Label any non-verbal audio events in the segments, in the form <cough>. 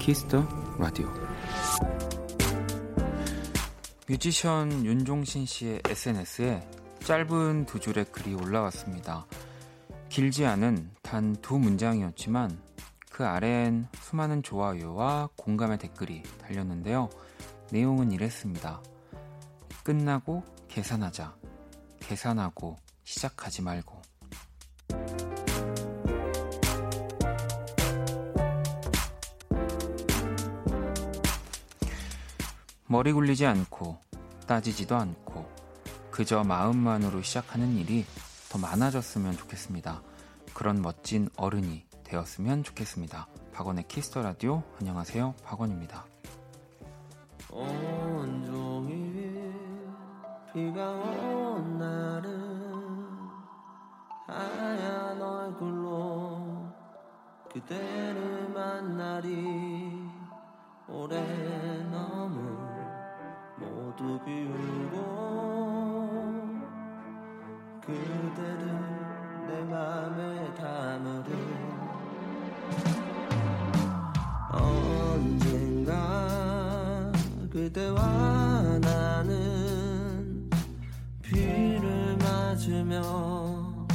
Kiss the Radio 뮤지션 윤종신 씨의 SNS에 짧은 두 줄의 글이 올라왔습니다. 길지 않은 단 두 문장이었지만 그 아래엔 수많은 좋아요와 공감의 댓글이 달렸는데요. 내용은 이랬습니다. 끝나고 계산하자. 계산하고 시작하지 말고. 머리 굴리지 않고 따지지도 않고 그저 마음만으로 시작하는 일이 더 많아졌으면 좋겠습니다. 그런 멋진 어른이 되었으면 좋겠습니다. 박원의 Kiss the Radio 안녕하세요. 박원입니다. 온종일 비가 온 날은 하얀 얼굴로 그대를 만나리 오래 너무 모두 비우고 그대를 내 맘에 담으려 언젠가 그대와 나는 비를 맞으며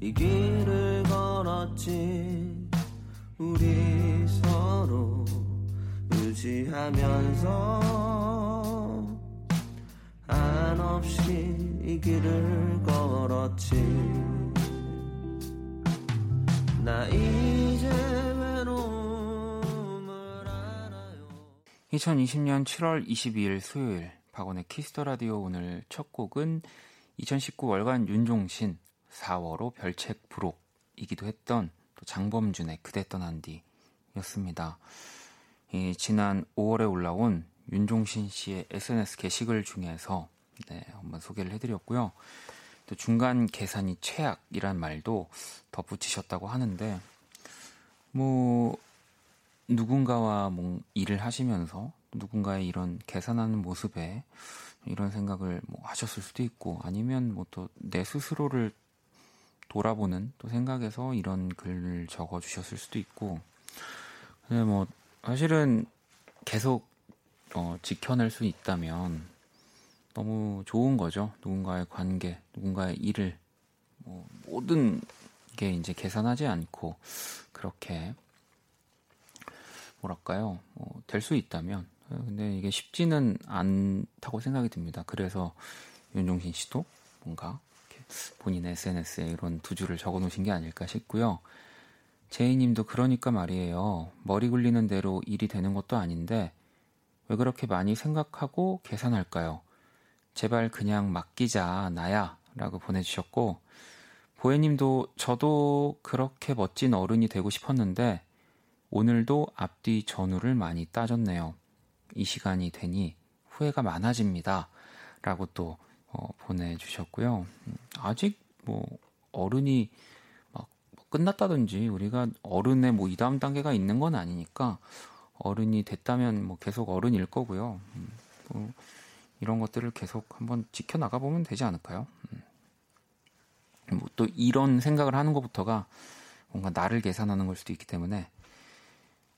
이 길을 걸었지. 우리 서로 의지하면서 한없이 이 길을 걸었지 나 이제 외로움을 알아요 2020년 7월 22일 수요일 박원의 Kiss the Radio 오늘 첫 곡은 2019 월간 윤종신 4월호 별책 부록이기도 했던 또 장범준의 그대 떠난 뒤였습니다. 이 지난 5월에 올라온 윤종신 씨의 SNS 게시글 중에서 네, 한번 소개를 해드렸고요. 또 중간 계산이 최악이란 말도 덧붙이셨다고 하는데, 뭐, 누군가와 뭐 일을 하시면서 누군가의 이런 계산하는 모습에 이런 생각을 뭐 하셨을 수도 있고, 아니면 뭐 또 내 스스로를 돌아보는 또 생각에서 이런 글을 적어 주셨을 수도 있고, 근데 뭐, 사실은 계속 어, 지켜낼 수 있다면 너무 좋은 거죠. 누군가의 관계, 누군가의 일을 뭐 모든 게 이제 계산하지 않고 그렇게 뭐랄까요, 뭐 될수 있다면 근데 이게 쉽지는 않다고 생각이 듭니다. 그래서 윤종신 씨도 뭔가 본인의 SNS에 이런 두 줄을 적어 놓으신 게 아닐까 싶고요. 제이님도 그러니까 말이에요. 머리 굴리는 대로 일이 되는 것도 아닌데 왜 그렇게 많이 생각하고 계산할까요? 제발 그냥 맡기자 나야 라고 보내주셨고 보혜님도 저도 그렇게 멋진 어른이 되고 싶었는데 오늘도 앞뒤 전후를 많이 따졌네요. 이 시간이 되니 후회가 많아집니다. 라고 또 어, 보내주셨고요. 아직 뭐 어른이 막 끝났다든지 우리가 어른의 뭐 이 다음 단계가 있는 건 아니니까 어른이 됐다면 뭐 계속 어른일 거고요. 음, 뭐 이런 것들을 계속 한번 지켜나가 보면 되지 않을까요? 음. 뭐또 이런 생각을 하는 것부터가 뭔가 나를 계산하는 걸 수도 있기 때문에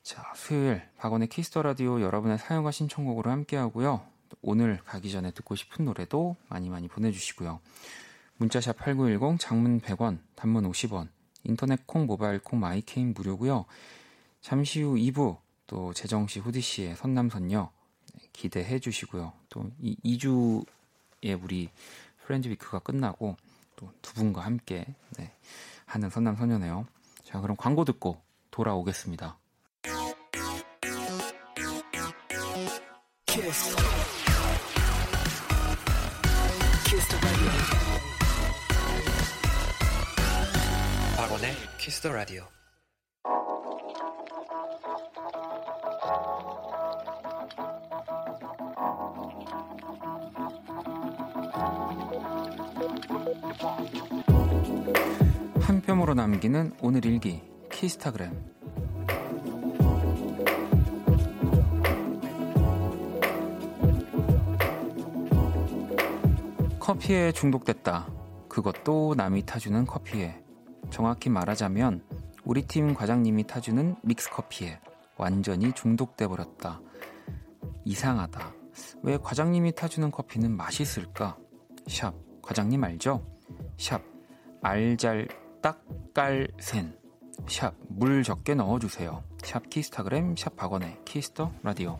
자 수요일 박원의 Kiss the Radio 여러분의 사연과 신청곡으로 함께 하고요. 오늘 가기 전에 듣고 싶은 노래도 많이 많이 보내주시고요. 문자샵 8910 장문 100원 단문 50원 인터넷 콩 모바일 콩 My K는 무료고요. 잠시 후 2부 또 재정 씨 후디 씨의 선남선녀 기대해 주시고요. 또 이 2주에 우리 Friends Week가 끝나고 또 두 분과 함께 네, 하는 선남 선녀네요. 자, 그럼 광고 듣고 돌아오겠습니다. 키스. 키스 박원의 Kiss the Radio. 한 뼘으로 남기는 오늘 일기 키스타그램 커피에 중독됐다. 그것도 남이 타주는 커피에. 정확히 말하자면 우리 팀 과장님이 타주는 믹스 커피에. 완전히 중독돼 버렸다. 이상하다. 왜 과장님이 타주는 커피는 맛있을까? 샵. 과장님 알죠? 샵. 알잘 딱깔센. 샵. 물 적게 넣어주세요. 샵 키스타그램 샵 박원의 키스터 라디오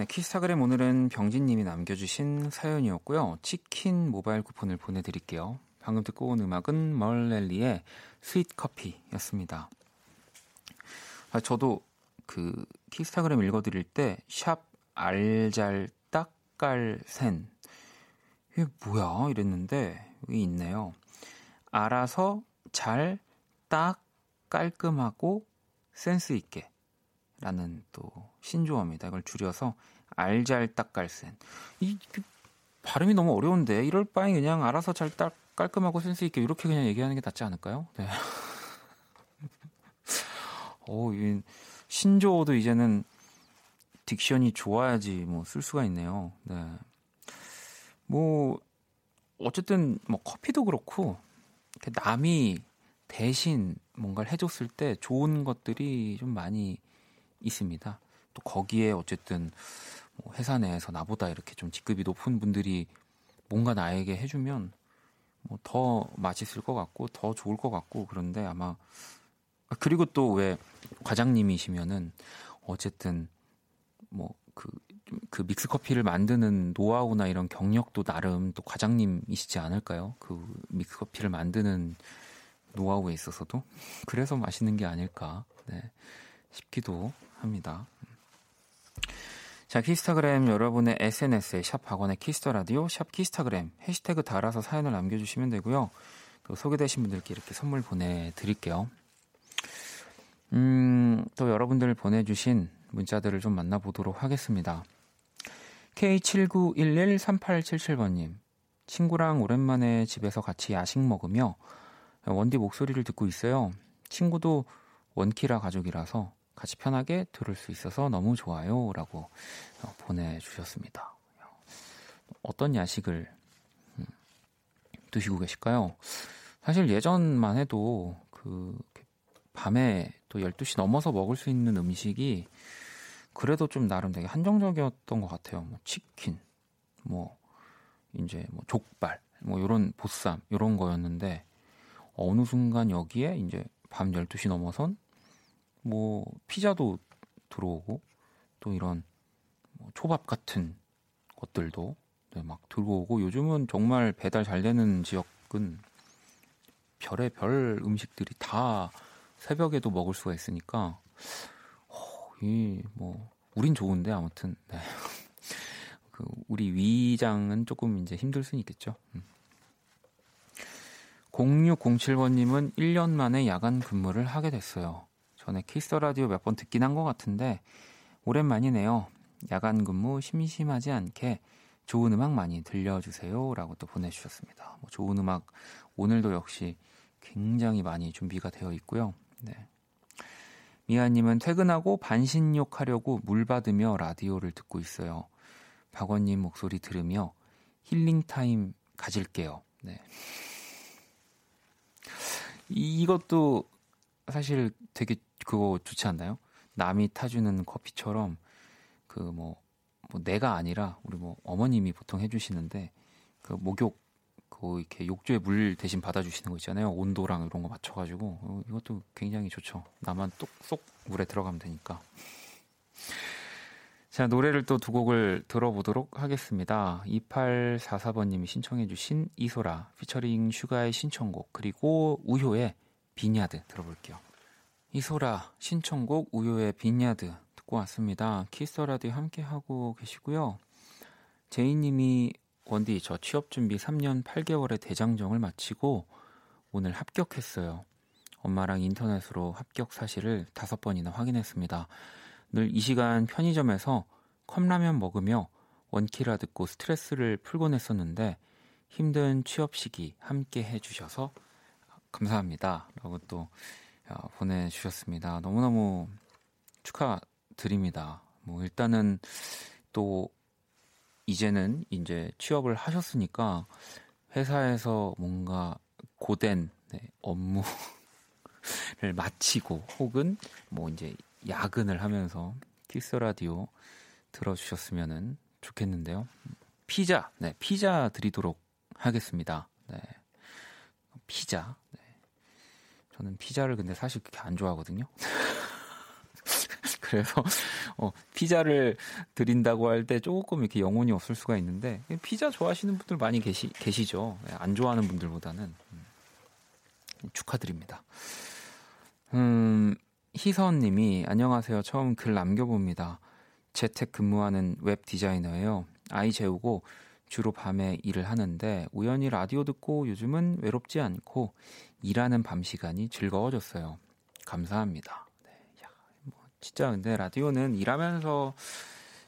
네, 키스타그램 오늘은 병진님이 남겨주신 사연이었고요. 치킨 모바일 쿠폰을 보내드릴게요. 방금 듣고 온 음악은 멀렐리의 Sweet Coffee였습니다. 아, 저도 그 키스타그램 읽어드릴 때 샵 알잘 딱깔센 이게 뭐야 이랬는데 여기 있네요. 알아서 잘 딱 깔끔하고 센스 있게 라는 또 신조어입니다. 이걸 줄여서 알잘 딱깔센. 이 그, 발음이 너무 어려운데 이럴 바에 그냥 알아서 잘 딱 깔끔하고 센스 있게 이렇게 그냥 얘기하는 게 낫지 않을까요? 네. <laughs> 오, 이 신조어도 이제는 딕션이 좋아야지 뭐 쓸 수가 있네요. 네. 뭐 어쨌든 뭐 커피도 그렇고 남이 대신 뭔가를 해줬을 때 좋은 것들이 좀 많이 있습니다. 또 거기에 어쨌든 뭐 회사 내에서 나보다 이렇게 좀 직급이 높은 분들이 뭔가 나에게 해주면 뭐 더 맛있을 것 같고 더 좋을 것 같고 그런데 아마 그리고 또 왜 과장님이시면은 어쨌든 뭐그 그 믹스 커피를 만드는 노하우나 이런 경력도 나름 또 과장님이시지 않을까요? 그 믹스 커피를 만드는 노하우에 있어서도 그래서 맛있는 게 아닐까 네, 싶기도 합니다. 자, 키스타그램 여러분의 SNS에 샵 박원의 Kiss the Radio, 샵 키스타그램 해시태그 달아서 사연을 남겨주시면 되고요. 또 소개되신 분들께 이렇게 선물 보내드릴게요. 음, 또 여러분들 보내주신 문자들을 좀 만나보도록 하겠습니다. K79113877번님, 친구랑 오랜만에 집에서 같이 야식 먹으며 원디 목소리를 듣고 있어요. 친구도 원키라 가족이라서 같이 편하게 들을 수 있어서 너무 좋아요. 라고 보내주셨습니다. 어떤 야식을 음, 드시고 계실까요? 사실 예전만 해도 그 밤에 또 12시 넘어서 먹을 수 있는 음식이 그래도 좀 나름 되게 한정적이었던 것 같아요. 뭐 치킨, 뭐 이제 뭐 족발, 뭐 요런 보쌈 요런 거였는데 어느 순간 여기에 이제 밤 12시 넘어선 뭐 피자도 들어오고 또 이런 뭐 초밥 같은 것들도 네, 막 들어오고 요즘은 정말 배달 잘 되는 지역은 별의 별 음식들이 다 새벽에도 먹을 수가 있으니까 어, 이뭐 우린 좋은데 아무튼 네. <laughs> 그 우리 위장은 조금 이제 힘들 수는 있겠죠. 음. 0607번님은 1년 만에 야간 근무를 하게 됐어요. 전에 키스 라디오 몇 번 듣긴 한 것 같은데 오랜만이네요. 야간 근무 심심하지 않게 좋은 음악 많이 들려주세요라고 또 보내주셨습니다. 뭐 좋은 음악 오늘도 역시 굉장히 많이 준비가 되어 있고요. 네. 미아님은 퇴근하고 반신욕하려고 물 받으며 라디오를 듣고 있어요. 박원님 목소리 들으며 힐링 타임 가질게요. 네. 이것도 사실 되게 그거 좋지 않나요? 남이 타주는 커피처럼 그 뭐 뭐 내가 아니라 우리 뭐 어머님이 보통 해주시는데 그 목욕 그그 이렇게 욕조에 물 대신 받아주시는 거 있잖아요. 온도랑 이런 거 맞춰가지고 어, 이것도 굉장히 좋죠. 나만 쏙쏙 물에 들어가면 되니까. 자 노래를 또 두 곡을 들어보도록 하겠습니다. 2844번님이 신청해주신 이소라 피처링 슈가의 신청곡 그리고 우효의 Vineyard 들어볼게요. 이소라 신청곡 우효의 Vineyard 듣고 왔습니다. 키스라디오 함께 하고 계시고요. 제이님이 원디 저 취업 준비 3년 8개월의 대장정을 마치고 오늘 합격했어요. 엄마랑 인터넷으로 합격 사실을 다섯 번이나 확인했습니다. 늘 이 시간 편의점에서 컵라면 먹으며 원키라 듣고 스트레스를 풀곤 했었는데 힘든 취업 시기 함께 해주셔서 감사합니다. 라고 또 보내주셨습니다. 너무너무 축하드립니다. 뭐 일단은 또 이제는 이제 취업을 하셨으니까 회사에서 뭔가 고된 네, 업무를 <laughs> 마치고 혹은 뭐 이제 야근을 하면서 키스 라디오 들어주셨으면 좋겠는데요. 피자, 네, 피자 드리도록 하겠습니다. 네, 피자. 네. 저는 피자를 근데 사실 그렇게 안 좋아하거든요. <laughs> 그래서 어, 피자를 드린다고 할 때 조금 이렇게 영혼이 없을 수가 있는데 피자 좋아하시는 분들 많이 계시 계시죠. 네, 안 좋아하는 분들보다는 음, 축하드립니다. 음, 희선님이 안녕하세요. 처음 글 남겨봅니다. 재택 근무하는 웹 디자이너예요. 아이 재우고 주로 밤에 일을 하는데 우연히 라디오 듣고 요즘은 외롭지 않고 일하는 밤 시간이 즐거워졌어요. 감사합니다. 진짜 근데 라디오는 일하면서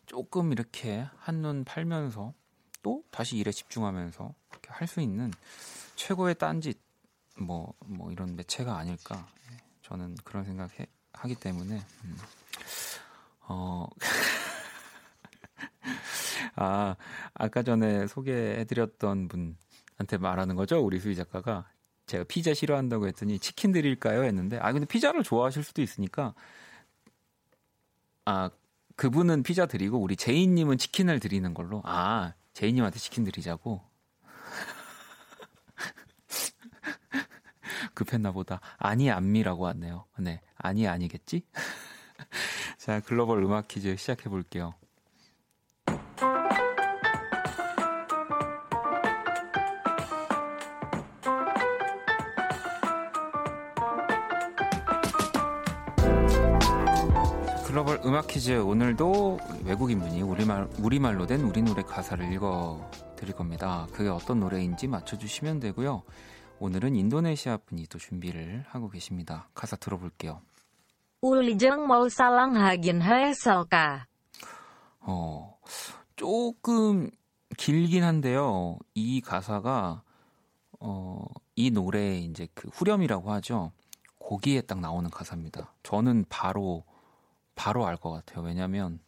조금 이렇게 한눈 팔면서 또 다시 일에 집중하면서 이렇게 할 수 있는 최고의 딴짓 뭐, 뭐 이런 매체가 아닐까. 네, 저는 그런 생각 해, 하기 때문에, 음. 어, <laughs> 아, 아까 전에 소개해드렸던 분한테 말하는 거죠? 우리 수희 작가가. 제가 피자 싫어한다고 했더니 치킨 드릴까요? 했는데, 아, 근데 피자를 좋아하실 수도 있으니까 아 그분은 피자 드리고 우리 제이님은 치킨을 드리는 걸로. 아 제이님한테 치킨 드리자고. <laughs> 급했나 보다. 아니 안미라고 왔네요. 네, 아니 아니겠지? <laughs> 자, 글로벌 음악 퀴즈 시작해 볼게요. 음악 퀴즈 오늘도 외국인 분이 우리말 우리말로 된 우리 노래 가사를 읽어 드릴 겁니다. 그게 어떤 노래인지 맞춰 주시면 되고요. 오늘은 인도네시아 분이 또 준비를 하고 계십니다. 가사 들어볼게요. 울리정 mau 사랑하긴 했을까? 어, 조금 길긴 한데요. 이 가사가 어, 이 노래의 이제 그 후렴이라고 하죠. 거기에 딱 나오는 가사입니다. 저는 바로 바로 알 것 같아요. 왜냐하면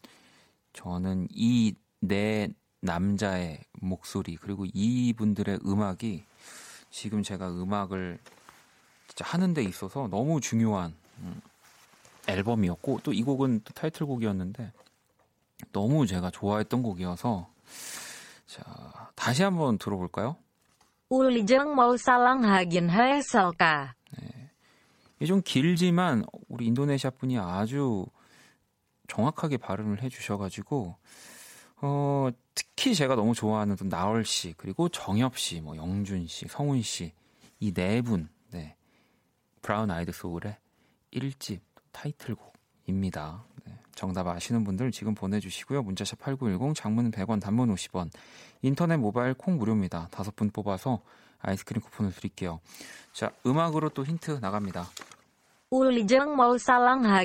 저는 이 내 남자의 목소리 그리고 이 분들의 음악이 지금 제가 음악을 진짜 하는 데 있어서 너무 중요한 음, 앨범이었고 또 이 곡은 또 타이틀곡이었는데 너무 제가 좋아했던 곡이어서 자 다시 한번 들어볼까요? 울리정 mau 사랑하긴 했을까? 네. 좀 길지만 우리 인도네시아 분이 아주 정확하게 발음을 해주셔가지고 어, 특히 제가 너무 좋아하는 또 나얼 씨 그리고 정엽 씨, 뭐 영준 씨, 성훈 씨 이 네 분, 네 브라운 아이드 소울의 1집 타이틀곡입니다. 네, 정답 아시는 분들 지금 보내주시고요. 문자샵 8910, 장문 100원, 단문 50원, 인터넷 모바일 콩 무료입니다. 다섯 분 뽑아서 아이스크림 쿠폰을 드릴게요. 자, 음악으로 또 힌트 나갑니다. 울리정 mau 사랑하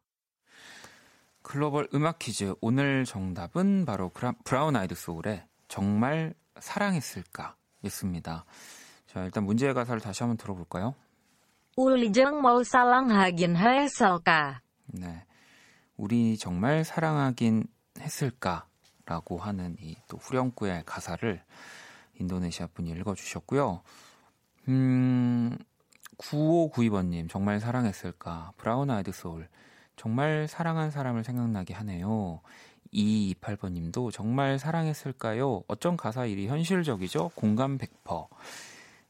글로벌 음악 퀴즈 오늘 정답은 바로 브라운 아이드 소울의 정말 사랑했을까 였습니다. 자, 일단 문제의 가사를 다시 한번 들어볼까요? 우리 정말 사랑하긴 했을까? 네. 우리 정말 사랑하긴 했을까라고 하는 이 또 후렴구의 가사를 인도네시아 분이 읽어주셨고요. 음, 9592번님, 정말 사랑했을까? 브라운 아이드 소울, 정말 사랑한 사람을 생각나게 하네요. 228번 님도 정말 사랑했을까요? 어쩜 가사 이리 현실적이죠? 공감 100%.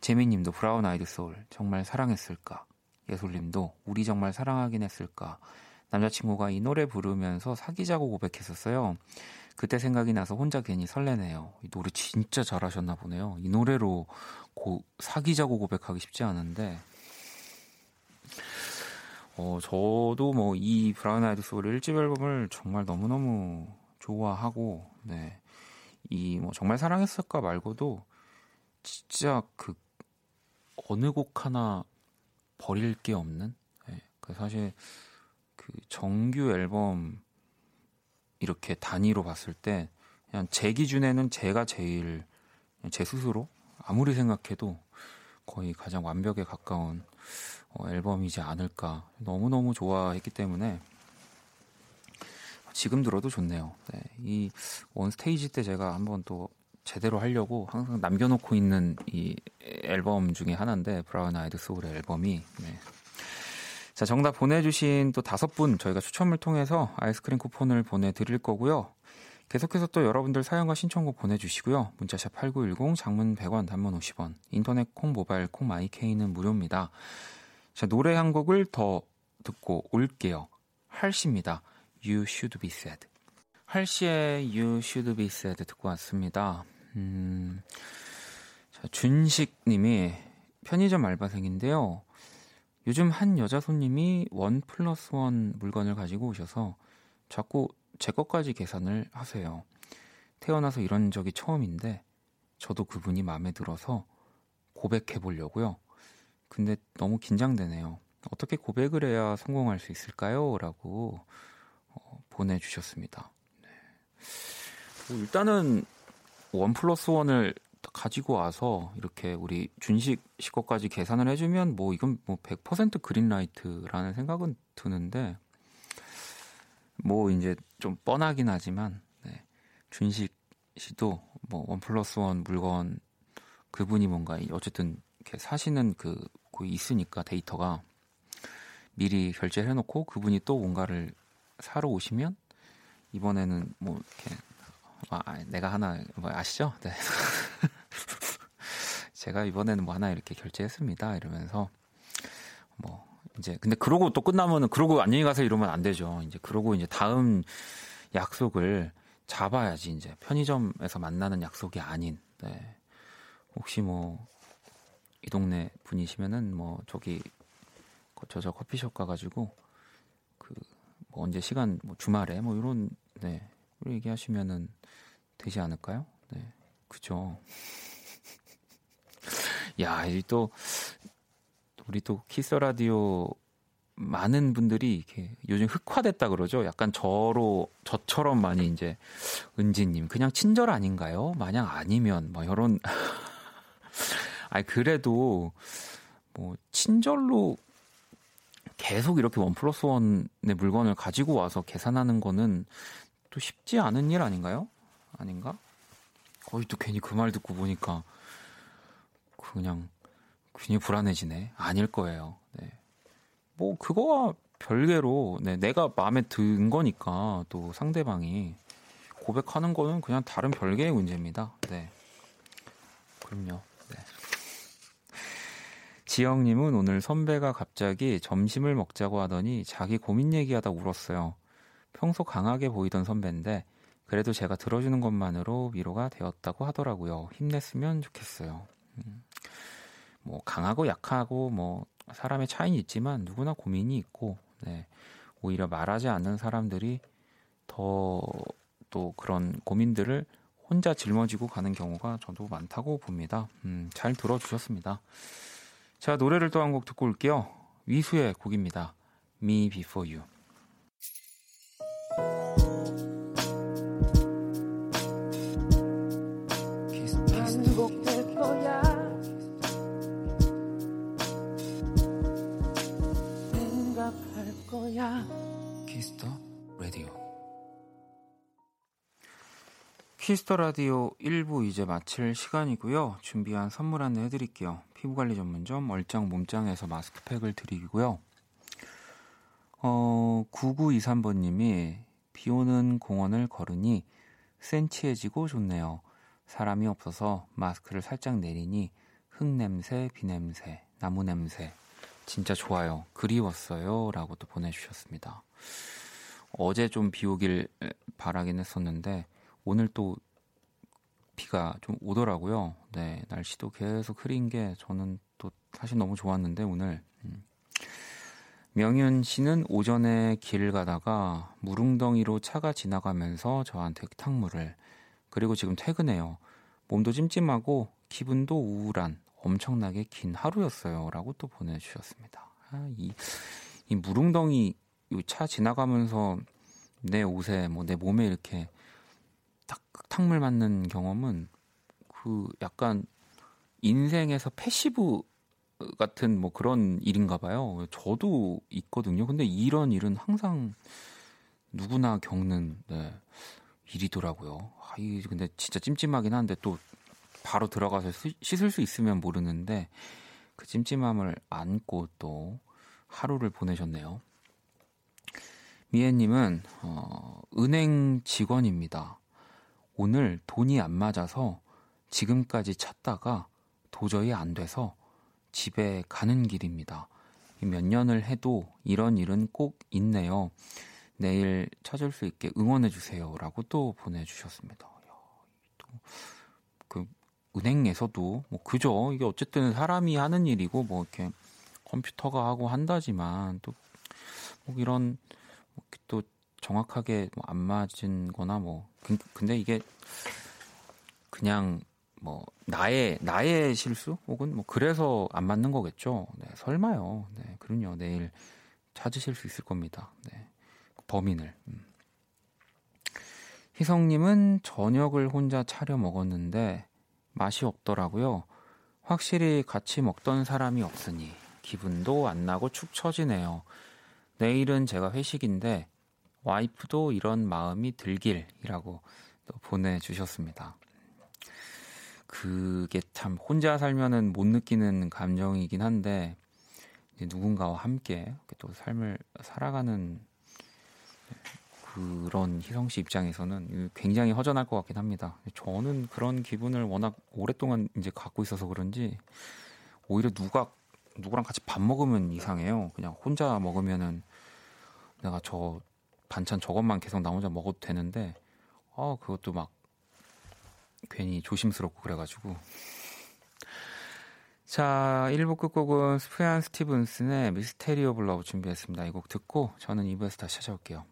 재민 님도 브라운 아이드 소울, 정말 사랑했을까? 예솔 님도 우리 정말 사랑하긴 했을까? 남자친구가 이 노래 부르면서 사귀자고 고백했었어요. 그때 생각이 나서 혼자 괜히 설레네요. 이 노래 진짜 잘하셨나 보네요. 이 노래로 고, 사귀자고 고백하기 쉽지 않은데 어, 저도 뭐 이 브라운 아이드 소울 1집 앨범을 정말 너무너무 좋아하고 네. 이 뭐 정말 사랑했을까 말고도 진짜 그 어느 곡 하나 버릴 게 없는 네. 그 사실 그 정규 앨범 이렇게 단위로 봤을 때 그냥 제 기준에는 제가 제일 제 스스로 아무리 생각해도 거의 가장 완벽에 가까운 어, 앨범이지 않을까 너무너무 좋아했기 때문에 지금 들어도 좋네요. 네, 이 One Stage 때 제가 한번 또 제대로 하려고 항상 남겨놓고 있는 이 앨범 중에 하나인데 브라운 아이드 소울의 앨범이 네. 자 정답 보내주신 또 다섯 분 저희가 추첨을 통해서 아이스크림 쿠폰을 보내드릴 거고요. 계속해서 또 여러분들 사연과 신청곡 보내주시고요. 문자샵 8910 장문 100원 단문 50원 인터넷 콩 모바일 콩 My K는 무료입니다. 자, 노래 한 곡을 더 듣고 올게요. 할시입니다. You should be sad. 할시의 You should be sad 듣고 왔습니다. 음, 자, 준식님이 편의점 알바생인데요. 요즘 한 여자 손님이 원 플러스 원 물건을 가지고 오셔서 자꾸 제 것까지 계산을 하세요. 태어나서 이런 적이 처음인데 저도 그분이 마음에 들어서 고백해 보려고요. 근데 너무 긴장되네요. 어떻게 고백을 해야 성공할 수 있을까요? 라고 어, 보내주셨습니다. 네. 뭐 일단은 원 플러스 원을 가지고 와서 이렇게 우리 준식 씨 것까지 계산을 해주면 뭐 이건 뭐 100% 그린라이트라는 생각은 드는데 뭐 이제 좀 뻔하긴 하지만 네. 준식 씨도 뭐 원 플러스 원 물건 그분이 뭔가 어쨌든 이렇게 사시는 그 있으니까 데이터가 미리 결제를 해놓고 그분이 또 뭔가를 사러 오시면 이번에는 뭐 이렇게 아, 내가 하나 뭐 아시죠? 네. <laughs> 제가 이번에는 뭐 하나 이렇게 결제했습니다. 이러면서 뭐 이제 근데 그러고 또 끝나면은 그러고 안녕히 가세요 이러면 안 되죠. 이제 그러고 이제 다음 약속을 잡아야지 이제 편의점에서 만나는 약속이 아닌. 네. 혹시 뭐 이 동네 분이시면은 뭐 저기 저저 커피숍 가가지고 그 뭐 언제 시간 뭐 주말에 뭐 이런 네 얘기하시면은 되지 않을까요? 네 그죠. <laughs> 야, 이 또 우리 또 키스 라디오 많은 분들이 이렇게 요즘 흑화됐다 그러죠. 약간 저로 저처럼 많이 이제 은지님 그냥 친절 아닌가요? 마냥 아니면 뭐 이런 <laughs> 아니 그래도 뭐 친절로 계속 이렇게 원 플러스 원의 물건을 가지고 와서 계산하는 거는 또 쉽지 않은 일 아닌가요? 아닌가? 거의 또 괜히 그 말 듣고 보니까 그냥 괜히 불안해지네. 아닐 거예요. 네. 뭐 그거와 별개로 네, 내가 마음에 든 거니까 또 상대방이 고백하는 거는 그냥 다른 별개의 문제입니다. 네. 그럼요. 네. 지영님은 오늘 선배가 갑자기 점심을 먹자고 하더니 자기 고민 얘기하다 울었어요. 평소 강하게 보이던 선배인데 그래도 제가 들어주는 것만으로 위로가 되었다고 하더라고요. 힘냈으면 좋겠어요. 음. 뭐 강하고 약하고 뭐 사람의 차이는 있지만 누구나 고민이 있고 네. 오히려 말하지 않는 사람들이 더 또 그런 고민들을 혼자 짊어지고 가는 경우가 저도 많다고 봅니다. 음, 잘 들어주셨습니다. 자, 노래를 또 한 곡 듣고 올게요. 위수의 곡입니다. Me Before You. Kiss the Radio 1부 이제 마칠 시간이고요. 준비한 선물 안내 해드릴게요. 피부관리 전문점 얼짱 몸짱에서 마스크팩을 드리고요. 어, 9923번님이 비 오는 공원을 걸으니 센치해지고 좋네요. 사람이 없어서 마스크를 살짝 내리니 흙냄새, 비냄새, 나무 냄새. 진짜 좋아요. 그리웠어요. 라고 또 보내주셨습니다. 어제 좀 비 오길 바라긴 했었는데, 오늘 또 비가 좀 오더라고요. 네, 날씨도 계속 흐린 게 저는 또 사실 너무 좋았는데, 오늘. 음. 명윤 씨는 오전에 길을 가다가 무릉덩이로 차가 지나가면서 저한테 탕물을 그리고 지금 퇴근해요. 몸도 찜찜하고 기분도 우울한 엄청나게 긴 하루였어요. 라고 또 보내주셨습니다. 아, 이, 이 물웅덩이 차 지나가면서 내 옷에 뭐 내 몸에 이렇게 딱 흙탕물 맞는 경험은 그 약간 인생에서 passive 같은 뭐 그런 일인가 봐요. 저도 있거든요. 근데 이런 일은 항상 누구나 겪는 네, 일이더라고요. 아, 이 근데 진짜 찜찜하긴 한데 또 바로 들어가서 씻을 수 있으면 모르는데 그 찜찜함을 안고 또 하루를 보내셨네요. 미애님은 어, 은행 직원입니다. 오늘 돈이 안 맞아서 지금까지 찾다가 도저히 안 돼서 집에 가는 길입니다. 몇 년을 해도 이런 일은 꼭 있네요. 내일 찾을 수 있게 응원해 주세요라고 또 보내주셨습니다. 그 은행에서도 뭐 그죠 이게 어쨌든 사람이 하는 일이고 뭐 이렇게 컴퓨터가 하고 한다지만 또 뭐 이런 또 정확하게 뭐 안 맞은 거나 뭐 근데 이게 그냥 뭐 나의 나의 실수 혹은 뭐 그래서 안 맞는 거겠죠. 네, 설마요. 네, 그럼요. 내일 찾으실 수 있을 겁니다. 네, 범인을. 음. 희성님은 저녁을 혼자 차려 먹었는데 맛이 없더라고요. 확실히 같이 먹던 사람이 없으니 기분도 안 나고 축 처지네요. 내일은 제가 회식인데 와이프도 이런 마음이 들길이라고 또 보내주셨습니다. 그게 참 혼자 살면은 못 느끼는 감정이긴 한데 누군가와 함께 또 삶을 살아가는 그런 희성 씨 입장에서는 굉장히 허전할 것 같긴 합니다. 저는 그런 기분을 워낙 오랫동안 이제 갖고 있어서 그런지 오히려 누가 누구랑 같이 밥 먹으면 이상해요. 그냥 혼자 먹으면은 내가 저 반찬 저것만 계속 나 혼자 먹어도 되는데 아 그것도 막 괜히 조심스럽고 그래가지고. 자, 1부 끝곡은 Sufjan Stevens의 Mystery of Love 준비했습니다. 이 곡 듣고 저는 2부에서 다시 찾아올게요.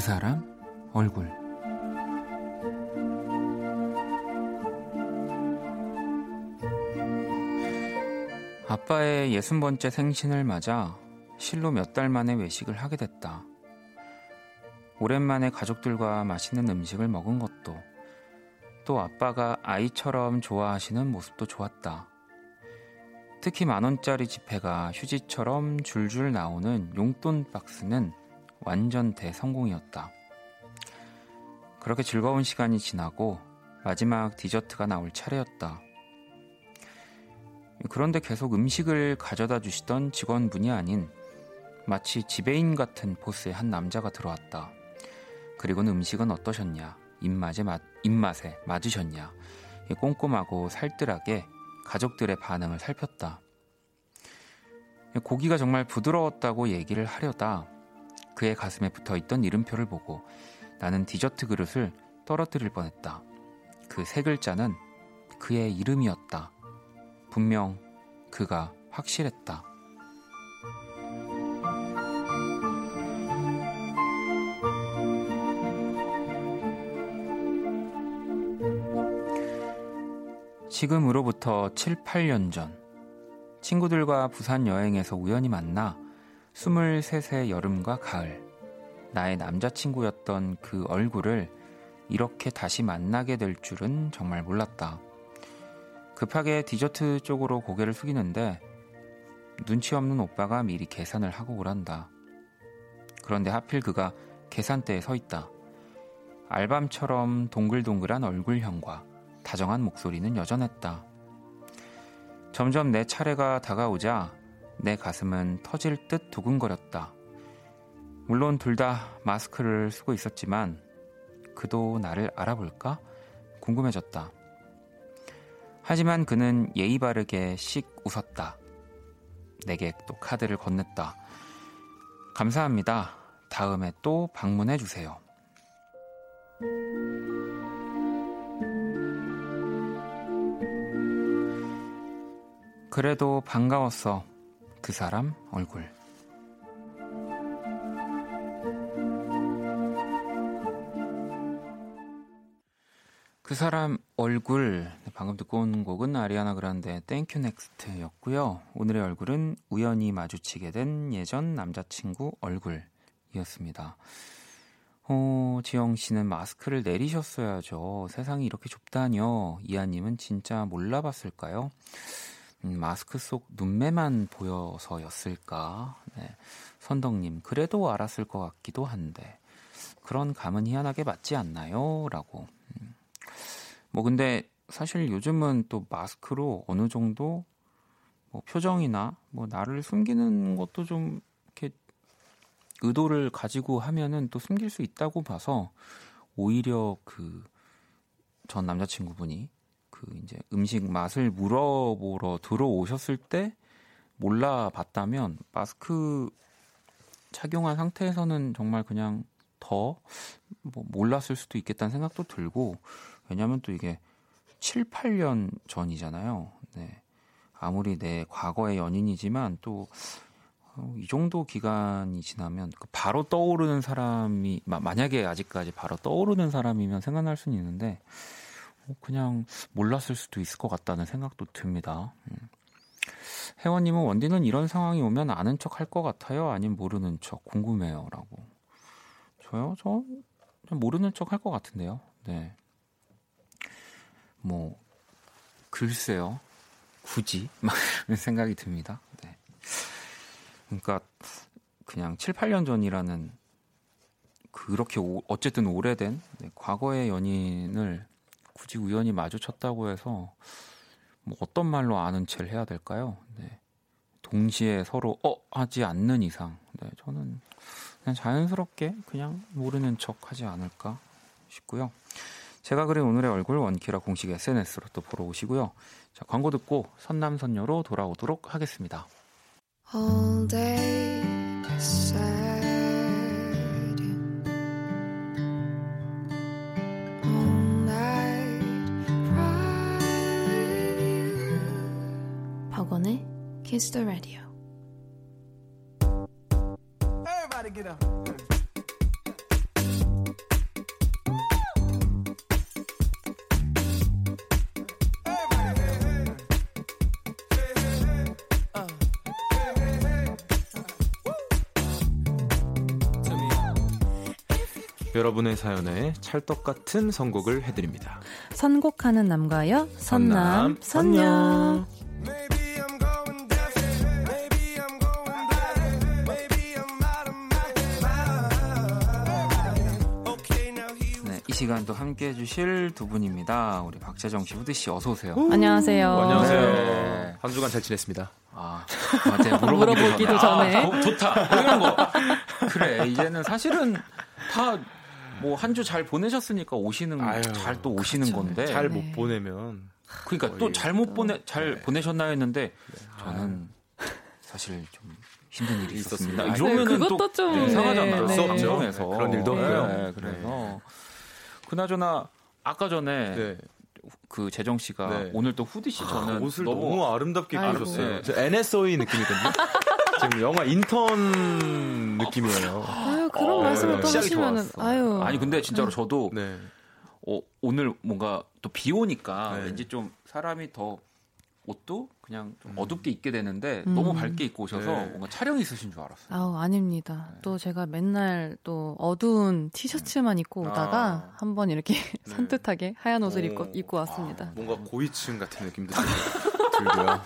그 사람 얼굴 아빠의 예순 번째 생신을 맞아 실로 몇 달 만에 외식을 하게 됐다. 오랜만에 가족들과 맛있는 음식을 먹은 것도 또 아빠가 아이처럼 좋아하시는 모습도 좋았다. 특히 만원짜리 지폐가 휴지처럼 줄줄 나오는 용돈 박스는 완전 대성공이었다. 그렇게 즐거운 시간이 지나고 마지막 디저트가 나올 차례였다. 그런데 계속 음식을 가져다 주시던 직원분이 아닌 마치 지배인 같은 보스의 한 남자가 들어왔다. 그리고는 음식은 어떠셨냐? 입맛에, 맞, 입맛에 맞으셨냐? 꼼꼼하고 살뜰하게 가족들의 반응을 살폈다. 고기가 정말 부드러웠다고 얘기를 하려다 그의 가슴에 붙어 있던 이름표를 보고 나는 디저트 그릇을 떨어뜨릴 뻔했다. 그 세 글자는 그의 이름이었다. 분명 그가 확실했다. 지금으로부터 7, 8년 전 친구들과 부산 여행에서 우연히 만나 23세 여름과 가을 나의 남자친구였던 그 얼굴을 이렇게 다시 만나게 될 줄은 정말 몰랐다. 급하게 디저트 쪽으로 고개를 숙이는데 눈치 없는 오빠가 미리 계산을 하고 오란다. 그런데 하필 그가 계산대에 서 있다. 알밤처럼 동글동글한 얼굴형과 다정한 목소리는 여전했다. 점점 내 차례가 다가오자 내 가슴은 터질 듯 두근거렸다. 물론 둘 다 마스크를 쓰고 있었지만 그도 나를 알아볼까? 궁금해졌다. 하지만 그는 예의 바르게 씩 웃었다. 내게 또 카드를 건넸다. 감사합니다. 다음에 또 방문해 주세요. 그래도 반가웠어. 그 사람 얼굴. 그 사람 얼굴 네, 방금 듣고 온 곡은 Ariana Grande thank u, next였고요. 오늘의 얼굴은 우연히 마주치게 된 예전 남자친구 얼굴이었습니다. 어, 지영 씨는 마스크를 내리셨어야죠. 세상이 이렇게 좁다뇨. 이하님은 진짜 몰라봤을까요? 음, 마스크 속 눈매만 보여서였을까? 네. 선덕님, 그래도 알았을 것 같기도 한데. 그런 감은 희한하게 맞지 않나요? 라고. 음. 뭐 근데 사실 요즘은 또 마스크로 어느 정도 뭐 표정이나 뭐 나를 숨기는 것도 좀 이렇게 의도를 가지고 하면은 또 숨길 수 있다고 봐서 오히려 그 전 남자친구분이 그 이제 음식 맛을 물어보러 들어오셨을 때 몰라 봤다면 마스크 착용한 상태에서는 정말 그냥 더 뭐 몰랐을 수도 있겠다는 생각도 들고 왜냐하면 또 이게 7, 8년 전이잖아요. 네. 아무리 내 과거의 연인이지만 또이 어, 정도 기간이 지나면 그 바로 떠오르는 사람이 만약에 아직까지 바로 떠오르는 사람이면 생각날 수는 있는데 뭐 그냥 몰랐을 수도 있을 것 같다는 생각도 듭니다. 음. 혜원님은 원디는 이런 상황이 오면 아는 척 할 것 같아요? 아니면 모르는 척 궁금해요? 라고. 저요? 저 모르는 척 할 것 같은데요. 네. 뭐 글쎄요. 굳이 <laughs> 막 생각이 듭니다. 네. 그러니까 그냥 7, 8년 전이라는 그렇게 오, 어쨌든 오래된 네, 과거의 연인을 굳이 우연히 마주쳤다고 해서 뭐 어떤 말로 아는 체를 해야 될까요? 네. 동시에 서로 어 하지 않는 이상 네, 저는 그냥 자연스럽게 그냥 모르는 척 하지 않을까 싶고요. 제가 그린 오늘의 얼굴 원키라 공식 SNS로 또 보러 오시고요. 자, 광고 듣고 선남선녀로 돌아오도록 하겠습니다. All day Kiss the Radio. Everybody get up. 여러분의 사연에 찰떡 같은 선곡을 해드립니다. 선곡하는 남과여 선남 선녀. 이 시간도 함께 해주실 두 분입니다. 우리 박재정 씨, 후드 씨, 어서 오세요. 안녕하세요. 안녕하세요. 네. 한 주간 잘 지냈습니다. 아, 맞아요. <laughs> 물어보기도 전에. 아, 좋다. 이런 거. 그래, 이제는 사실은 다 뭐 한 주 잘 보내셨으니까 오시는 잘 또 오시는 그렇죠. 건데 잘못 네. 보내면 그러니까 또 잘못 보내 잘 네. 보내셨나요 했는데 네. 저는 사실 좀 힘든 일이 있었습니다. 아, 이러면은 네, 또 좀, 이상하잖아요. 네, 방송에서 그런 일도 없고요. 네, 그래서 그나저나 아까 전에 그 재정 씨가 네. 오늘 또 후디 씨 저는 아, 옷을 너무, 너무 아름답게 입으셨어요. 네. NSOE 느낌이거든요. <laughs> 지금 영화 인턴 느낌이에요. 아유 그런 어, 말씀을 또 하시면은 아유. 아니 근데 진짜로 저도 네. 어, 오늘 뭔가 또 비 오니까 네. 왠지 좀 사람이 더 옷도 그냥 좀 음. 어둡게 입게 되는데 음. 너무 밝게 입고 오셔서 네. 뭔가 촬영이 있으신 줄 알았어요. 아우, 아닙니다. 네. 또 제가 맨날 또 어두운 티셔츠만 입고 오다가 아. 한번 이렇게 네. <laughs> 산뜻하게 하얀 옷을 오. 입고, 입고 왔습니다. 뭔가 고위층 같은 느낌도 <laughs> 들고요.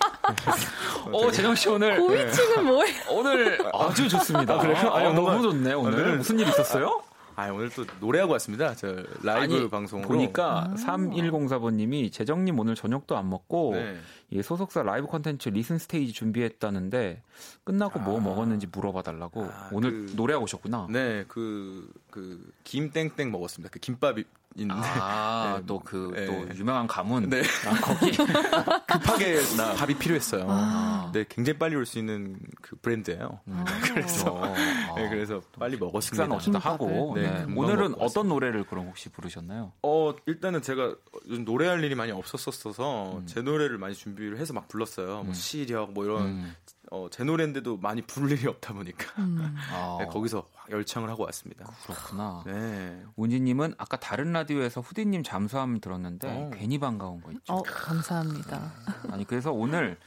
어, 재정 씨 오늘 고위층은 뭐예요? 오늘 아주 좋습니다. 아, 그래요? 아, 아니, 너무 좋네 오늘. 오늘- 무슨 일 있었어요? 아 오늘 또 노래하고 왔습니다. 저 라이브 아니, 방송으로 보니까 아. 3104번님이 재정님 오늘 저녁도 안 먹고 네. 이 소속사 라이브 컨텐츠 Listen Stage 준비했다는데 끝나고 뭐 아. 먹었는지 물어봐 달라고 아, 오늘 그- 노래하고 오셨구나. 네, 그, 그, 김땡땡 먹었습니다. 그 김밥이 있는데. 아, 네, <laughs> 또 그, 네. 또 유명한 가문. 네. 아, 거기. <laughs> 급하게 밥이 필요했어요. 아. 네, 굉장히 빨리 올 수 있는 그 브랜드예요 <laughs> 그래서. 네, 그래서 빨리 먹었습니다. 식사는 어쨌든 하고. 네, 네. 오늘은 먹고 어떤 노래를 그럼 혹시 부르셨나요? 어, 일단은 제가 요즘 노래할 일이 많이 없었어서 음. 제 노래를 많이 준비를 해서 막 불렀어요. 음. 뭐 시력 뭐 이런 음. 어, 제 노래인데도 많이 부를 일이 없다 보니까 음. <laughs> 아, 네, 거기서 확 열창을 하고 왔습니다. 그렇구나. 네. 운지님은 아까 다른 라디오에서 후디님 잠수함 들었는데 어. 괜히 반가운 거 있죠. 어, 감사합니다. 아니 그래서 오늘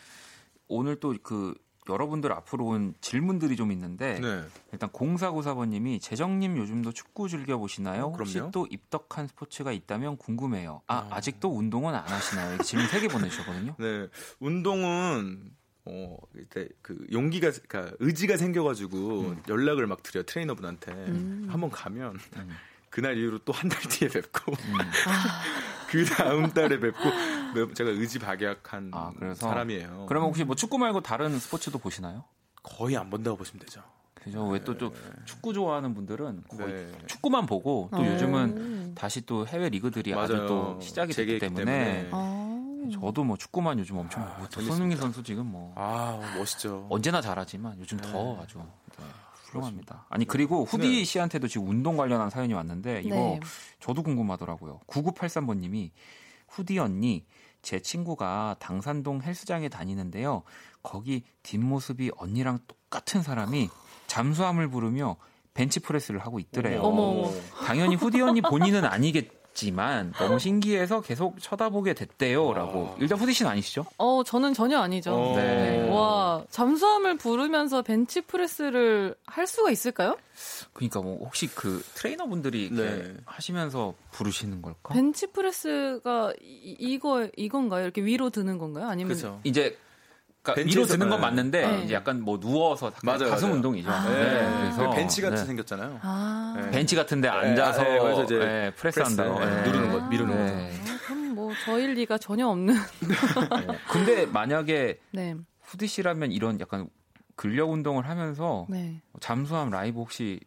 오늘 또 그 여러분들 앞으로 온 질문들이 좀 있는데 네. 일단 0494번님이 재정님 요즘도 축구 즐겨 보시나요? 어, 혹시 그럼요. 또 입덕한 스포츠가 있다면 궁금해요. 아 어. 아직도 운동은 안 하시나요? 질문 3개 <laughs> 보내주셨거든요. 네, 운동은 어 이때 그 용기가 그러니까 의지가 생겨가지고 음. 연락을 막 드려 트레이너분한테 음. 한번 가면 음. <laughs> 그날 이후로 또 한 달 뒤에 뵙고 음. <laughs> 그 다음 달에 뵙고 매- 제가 의지 박약한 아, 그래서? 사람이에요. 그러면 혹시 뭐 축구 말고 다른 스포츠도 보시나요? 거의 안 본다고 보시면 되죠. 그죠? 왜또좀 축구 좋아하는 분들은 거의 네. 축구만 보고 또 어. 요즘은 다시 또 해외 리그들이 아주 맞아요. 또 시작이 재개했기 때문에, 때문에. 아. 저도 뭐 축구만 요즘 엄청 아, 보고. 손흥민 선수 지금 뭐 아 멋있죠. 언제나 잘하지만 요즘 네. 더 아주 네, 훌륭합니다. 아니 그리고 후디 네. 씨한테도 지금 운동 관련한 사연이 왔는데 이거 네. 저도 궁금하더라고요. 9983번 님이 후디 언니 제 친구가 당산동 헬스장에 다니는데요. 거기 뒷모습이 언니랑 똑같은 사람이 잠수함을 부르며 벤치프레스를 하고 있더래요. 어머, 어머. 당연히 후디 언니 본인은 아니겠 지만 너무 신기해서 계속 쳐다보게 됐대요라고. 일단 후디 씨는 아니시죠? 어, 저는 전혀 아니죠. 어. 네. 와, 잠수함을 부르면서 벤치 프레스를 할 수가 있을까요? 그러니까 뭐 혹시 그 트레이너분들이 이렇게 네. 하시면서 부르시는 걸까? 벤치 프레스가 이, 이거 이건가요? 이렇게 위로 드는 건가요? 아니면 그렇죠. 이제 그러니까 위로 드는 건 네. 맞는데 네. 이제 약간 뭐 누워서 맞아요, 가슴 맞아요. 운동이죠. 아. 네, 그래서 그 벤치 같이 네. 생겼잖아요. 아. 네. 벤치 같은데 앉아서 네, 거기서 이제 네, 프레스 프레스, 한다고. 누르는 거, 미루는 네. 아, 그럼 뭐 저일 리가 전혀 없는. 어, 근데 만약에 <laughs> 네. 후디 씨라면 이런 약간 근력 운동을 하면서 네. 잠수함 라이브 혹시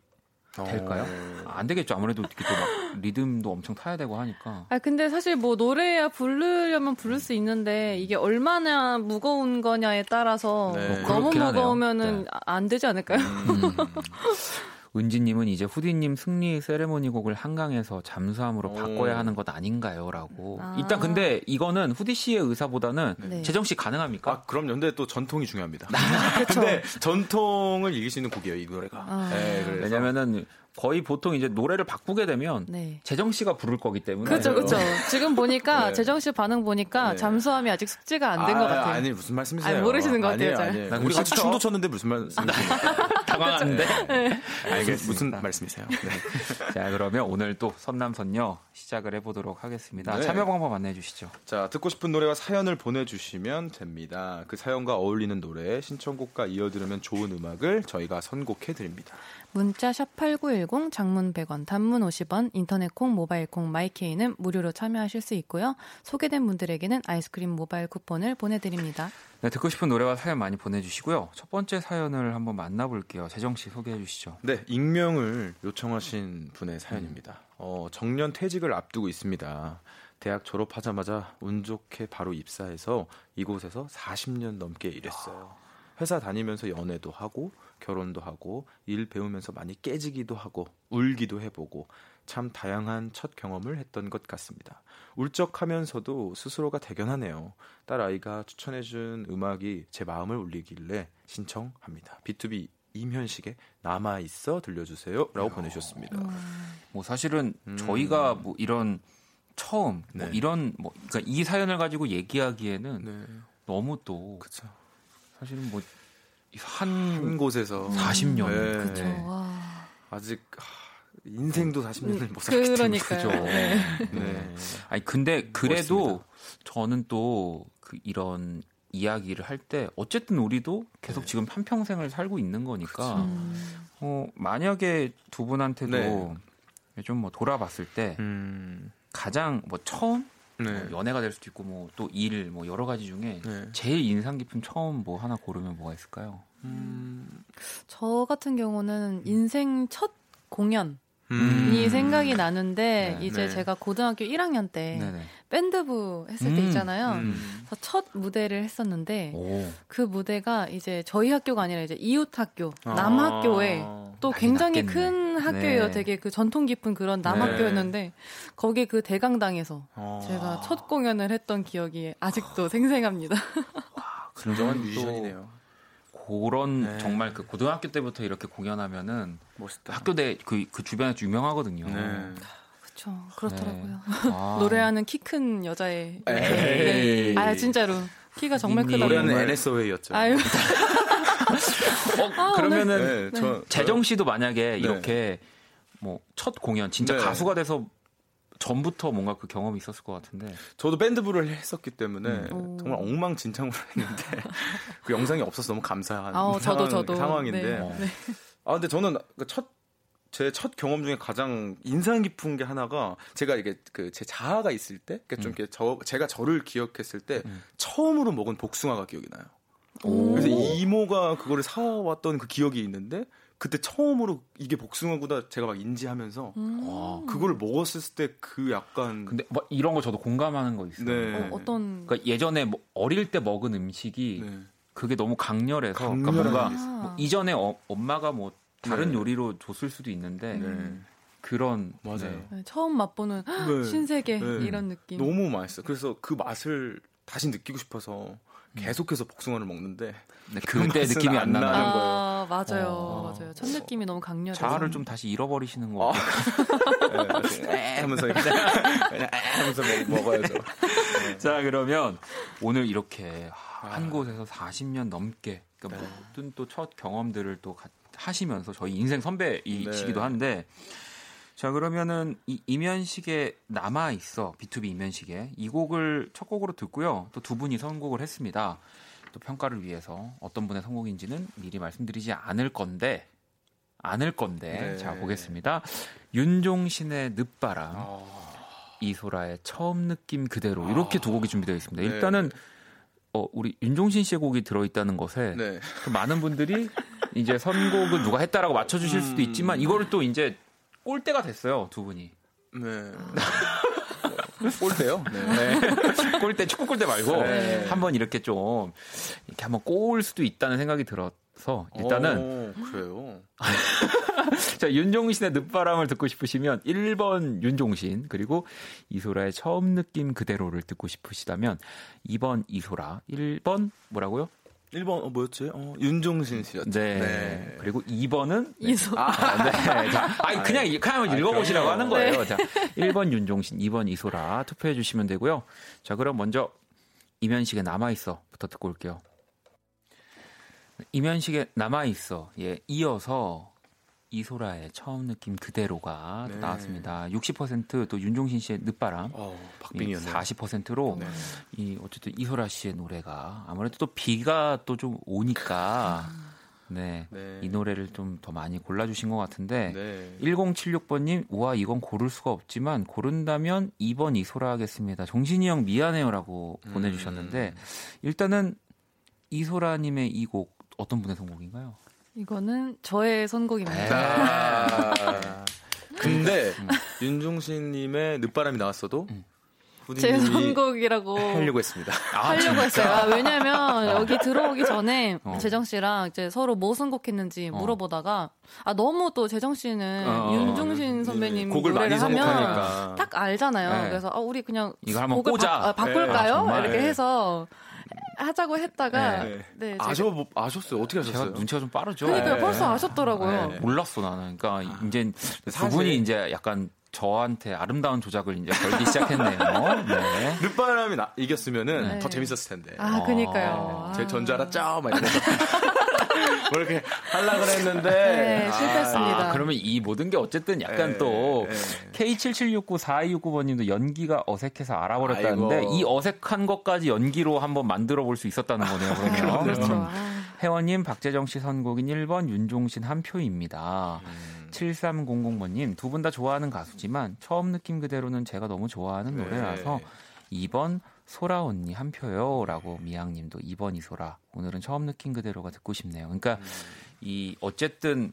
될까요? 어. 안 되겠죠. 아무래도 이렇게 또막 리듬도 엄청 타야 되고 하니까. 아 근데 사실 뭐 노래야 부르려면 부를 수 있는데 이게 얼마나 무거운 거냐에 따라서 네. 뭐 너무. 무거우면은 네. 아- 안 되지 않을까요? 음. <laughs> 은지님은 이제 후디님 승리 세레모니 곡을 한강에서 잠수함으로 오. 바꿔야 하는 것 아닌가요?라고. 아. 일단 근데 이거는 후디 씨의 의사보다는 네. 재정 씨 가능합니까? 아, 그럼 연대 또 전통이 중요합니다. <laughs> 근데 전통을 이길 수 있는 곡이에요, 이 노래가. 아. 네, 그래서 왜냐면은 거의 보통 이제 노래를 바꾸게 되면 네. 재정 씨가 부를 거기 때문에. 그렇죠, 그렇죠. 지금 보니까 네. 재정 씨 반응 보니까 네. 잠수함이 아직 숙제가 안 된것 아, 같아요. 아니 무슨 말씀이세요? 아니, 모르시는 것 같아요. 아니에요. 난 우리 같이 그렇죠. 춤도 췄는데 무슨 말씀이세요? <laughs> 당황하는데. 알겠습니다. 무슨 말씀이세요? 네. <laughs> 자, 그러면 오늘 또 선남선녀 시작을 해보도록 하겠습니다. 네. 참여 방법 안내해 주시죠. 자, 듣고 싶은 노래와 사연을 보내주시면 됩니다. 그 사연과 어울리는 노래, 신청곡과 이어 들으면 좋은 음악을 저희가 선곡해 드립니다. 문자 샵 8910 장문 100원 단문 50원 인터넷 콩 모바일 콩 마이케이는 무료로 참여하실 수 있고요. 소개된 분들에게는 아이스크림 모바일 쿠폰을 보내드립니다. 네, 듣고 싶은 노래와 사연 많이 보내주시고요. 첫 번째 사연을 한번 만나볼게요. 재정 씨 소개해 주시죠. 네, 익명을 요청하신 분의 사연입니다. 어, 정년 퇴직을 앞두고 있습니다. 대학 졸업하자마자 운 좋게 바로 입사해서 이곳에서 40년 넘게 일했어요. 회사 다니면서 연애도 하고 결혼도 하고 일 배우면서 많이 깨지기도 하고 울기도 해보고 참 다양한 첫 경험을 했던 것 같습니다. 울적하면서도 스스로가 대견하네요. 딸 아이가 추천해준 음악이 제 마음을 울리길래 신청합니다. B2B 임현식의 남아 있어 들려주세요라고 보내주셨습니다. 뭐 사실은 음. 저희가 뭐 이런 처음 뭐 네. 이런 뭐 그러니까 이 사연을 가지고 얘기하기에는 네. 너무 또 그쵸. 사실은 뭐 한한 곳에서 40년 네. 그렇죠. 와. 아직 하, 인생도 40년을 못 살기 때문에. 그죠. 네. 네. 아니 근데 그래도 멋있습니다. 저는 또 그 이런 이야기를 할 때 어쨌든 우리도 계속 네. 지금 한 평생을 살고 있는 거니까 음. 어, 만약에 두 분한테도 네. 좀뭐 돌아봤을 때 음. 가장 뭐 처음 네. 뭐 연애가 될 수도 있고 뭐 또 일 뭐 여러 가지 중에 네. 제일 인상 깊은 처음 뭐 하나 고르면 뭐가 있을까요? 음. 저 같은 경우는 인생 첫 공연이 음. 생각이 나는데 네. 이제 네. 제가 고등학교 1학년 때 네네. 밴드부 했을 때 음. 있잖아요. 음. 그래서 첫 무대를 했었는데 오. 그 무대가 이제 저희 학교가 아니라 이제 이웃 학교 아. 남 학교에 또 난리 굉장히 났겠네. 큰 학교예요. 네. 되게 그 전통 깊은 그런 네. 남학교였는데 거기 그 대강당에서 어. 제가 첫 공연을 했던 기억이 아직도 생생합니다. <laughs> 진정한 또 뮤지션이네요. 그런 네. 정말 그 고등학교 때부터 이렇게 공연하면은 멋있다. 학교 내그그 주변에서 유명하거든요. 네. 그렇죠. 그렇더라고요. 아. <laughs> 노래하는 키 큰 여자의 에이. 네. 아 진짜로 키가 정말. 크다고. 노래하는. NSOA였죠. 아유 <laughs> 어, 그러면은 네, 저 재정 씨도 만약에 이렇게 뭐 첫 공연 진짜 네. 가수가 돼서 전부터 뭔가 그 경험이 있었을 것 같은데 저도 밴드부를 했었기 때문에 음. 정말 엉망진창으로 <laughs> 했는데 <laughs> 그 영상이 없어서 너무 감사한 아, 저도 상황, 저도 상황인데 네. 네. 아 근데 저는 첫 제첫 경험 중에 가장 인상 깊은 게 하나가 제가 이게 그 제 자아가 있을 때, 그러니까 좀 이렇게 저 제가 저를 기억했을 때 음. 처음으로 먹은 복숭아가 기억이 나요. 오. 그래서 이모가 그거를 사왔던 그 기억이 있는데 그때 처음으로 이게 복숭아구나 제가 막 인지하면서 음. 와, 그거를 먹었을 때 그 약간 근데 뭐 이런 거 저도 공감하는 거 있어요. 네. 어, 어떤 그러니까 예전에 뭐 어릴 때 먹은 음식이 네. 그게 너무 강렬해서 그러니까 뭔가. 뭐 이전에 어, 엄마가 뭐 다른 네. 요리로 줬을 수도 있는데 네. 그런 맞아요. 네, 처음 맛보는 네. <gasps> 신세계 네. 이런 느낌. 너무 맛있어. 그래서 그 맛을 다시 느끼고 싶어서 계속해서 복숭아를 먹는데 네, 그때 맛은 느낌이 안안 나는 나는 아 맞아요, 어. 맞아요. 첫 느낌이 너무 강렬해서. 자아를 좀 다시 잃어버리시는 거 아. 같아요. <laughs> 네, 에 하면서 에 하면서 먹, 먹어야죠. 자 그러면 오늘 이렇게 한 곳에서 40년 넘게 그러니까 네. 모든 또 첫 경험들을 또 가- 하시면서 저희 인생 선배이시기도 네. 한데 자 그러면은 이 이면식에 남아 있어 B2B 이면식에 이 곡을 첫 곡으로 듣고요 또 두 분이 선곡을 했습니다 또 평가를 위해서 어떤 분의 선곡인지는 미리 말씀드리지 않을 건데 않을 건데 네. 자 보겠습니다 윤종신의 늦바람 아, 이소라의 처음 느낌 그대로 이렇게 두 곡이 준비되어 있습니다. 네. 일단은 어, 우리 윤종신 씨의 곡이 들어있다는 것에 네. 또 많은 분들이 이제 선곡을 누가 했다라고 맞춰주실 수도 있지만 이거를 또 이제 꼴대가 됐어요 두 분이 네. 꼴대요? 네. 네. <laughs> 꼴대 축구 꼴대 말고 네. 한번 이렇게 좀 이렇게 한번 꼬을 수도 있다는 생각이 들어서 일단은 오, 그래요. <laughs> 자 윤종신의 늦바람을 듣고 싶으시면 1번 윤종신 그리고 이소라의 처음 느낌 그대로를 듣고 싶으시다면 2번 이소라 1번 뭐라고요? 1번 어, 뭐였지? 어, 윤종신 씨였죠. 네. 그리고 2번은 이소. 아, 네. 자, 아니 그냥 이- 그냥 한번 읽어 보시라고 그럼요. 하는 거예요. 자, 1번 윤종신, 2번 이소라 투표해 주시면 되고요. 자, 그럼 먼저 이면식에 남아 있어부터 듣고 올게요. 이면식에 남아 있어. 예, 이어서 이소라의 처음 느낌 그대로가 네. 나왔습니다. 60%또 윤종신 씨의 늦바람. 어, 박빙이었네요. 40%로 네. 이 어쨌든 이소라 씨의 노래가 아무래도 또 비가 또 좀 오니까 네. 네. 이 노래를 좀 더 많이 골라주신 것 같은데 네. 1076번님 우와 이건 고를 수가 없지만 고른다면 2번 이소라 하겠습니다. 종신이 형 미안해요라고 음. 보내주셨는데 일단은 이소라님의 이 곡 어떤 분의 선곡인가요? 이거는 저의 선곡입니다. 네. 아, <laughs> 근데 윤종신님의 늦바람이 나왔어도 음. 제 선곡이라고 하려고 했습니다. <laughs> 하려고 했어요. 아, 왜냐면 여기 들어오기 전에 어. 재정 씨랑 이제 서로 뭐 선곡했는지 어. 물어보다가 아 너무 또 재정 씨는 어, 윤종신 선배님 네, 곡을 노래를 많이 하면 선곡하니까. 딱 알잖아요. 네. 그래서 아, 우리 그냥 이거 한번 곡을 꽂아. 바, 아, 바꿀까요? 네, 정말. 이렇게 해서 하자고 했다가 네. 네, 제가- 아셔 아셨어요? 어떻게 하셨어요? 눈치가 좀 빠르죠. 그러니까요. 네. 벌써 아셨더라고요. 네. 몰랐어 나는. 그러니까 이제 두 사실- 분이 이제 약간 저한테 아름다운 조작을 이제 걸기 시작했네요. <laughs> 네. 늦바람이 나, 이겼으면은 네. 더 재밌었을 텐데. 아, 그니까요. 제일 아. 전줄 알았죠? 막 이러면서. <laughs> 뭐 이렇게 하려고 했는데. 네, 실패했습니다. 아, 그러면 이 모든 게 어쨌든 약간 예, 또 예. K77694269번님도 연기가 어색해서 알아버렸다는데 아이고. 이 어색한 것까지 연기로 한번 만들어 볼 수 있었다는 거네요. 그러면 <laughs> 그렇죠. 음. 아. 회원님 박재정 씨 선곡인 1번 윤종신 한 표입니다. 음. 7300번님 두 분 다 좋아하는 가수지만 처음 느낌 그대로는 제가 너무 좋아하는 네. 노래라서 2번 소라 언니 한 표요 라고 미양님도 2번 이소라 오늘은 처음 느낌 그대로가 듣고 싶네요. 그러니까 음. 이 어쨌든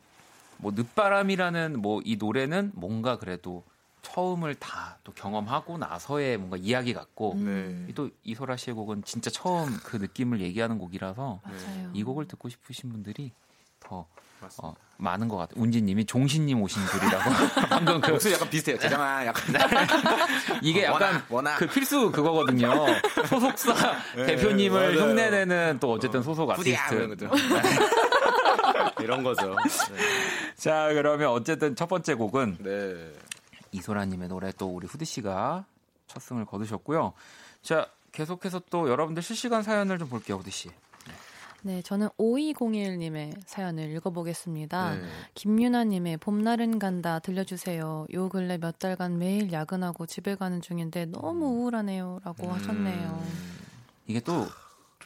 뭐 늦바람이라는 뭐 이 노래는 뭔가 그래도 처음을 다 또 경험하고 나서의 뭔가 이야기 같고 음. 네. 또 이소라 씨의 곡은 진짜 처음 그 느낌을 얘기하는 곡이라서 맞아요. 이 곡을 듣고 싶으신 분들이 더. 어, 많은 것 같아요. 운지님이 종신님 오신 줄이라고 <laughs> 방금 그 목소리 약간 비슷해요. 재정아 약간. <laughs> 이게 어, 워낙, 약간 워낙. 그 필수 그거거든요. 소속사 네, 대표님을 맞아요. 흉내내는 또 어쨌든 소속 부디야 아티스트. 이런 거죠. <laughs> 이런 거죠. 자 그러면 어쨌든 첫 번째 곡은 네. 이소라님의 노래 또 우리 후디 씨가 첫 승을 거두셨고요. 자 계속해서 또 여러분들 실시간 사연을 좀 볼게요, 후디 씨. 네, 저는 5201님의 사연을 읽어보겠습니다. 네. 김유나님의 봄날은 간다 들려주세요. 요 근래 몇 달간 매일 야근하고 집에 가는 중인데 너무 우울하네요 라고 하셨네요. 이게 또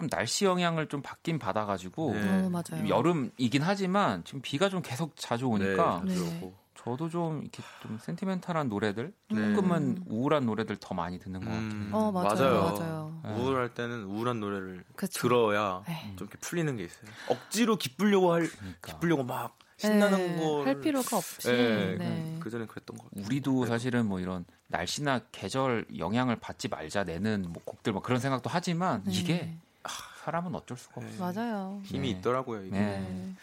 좀 날씨 영향을 좀 받긴 받아가지고 네. 어, 맞아요. 여름이긴 하지만 지금 비가 좀 계속 자주 오니까 네. 저도 좀 이렇게 좀 센티멘탈한 노래들, 네. 조금은 우울한 노래들 더 많이 듣는 것 같아요. 음, 어, 맞아요, 맞아요. 네. 우울할 때는 우울한 노래를 그쵸. 들어야 네. 좀 이렇게 풀리는 게 있어요. 억지로 기쁘려고 할 그러니까. 기쁘려고 막 신나는 네, 거할 필요가 없이. 네. 네. 그 전에 그랬던 것 같아요. 우리도 사실은 뭐 이런 날씨나 계절 영향을 받지 말자 내는 뭐 곡들 뭐 그런 생각도 하지만 네. 이게 아, 사람은 어쩔 수가 없어. 맞아요. 힘이 네. 있더라고요. 이게. 네. 네.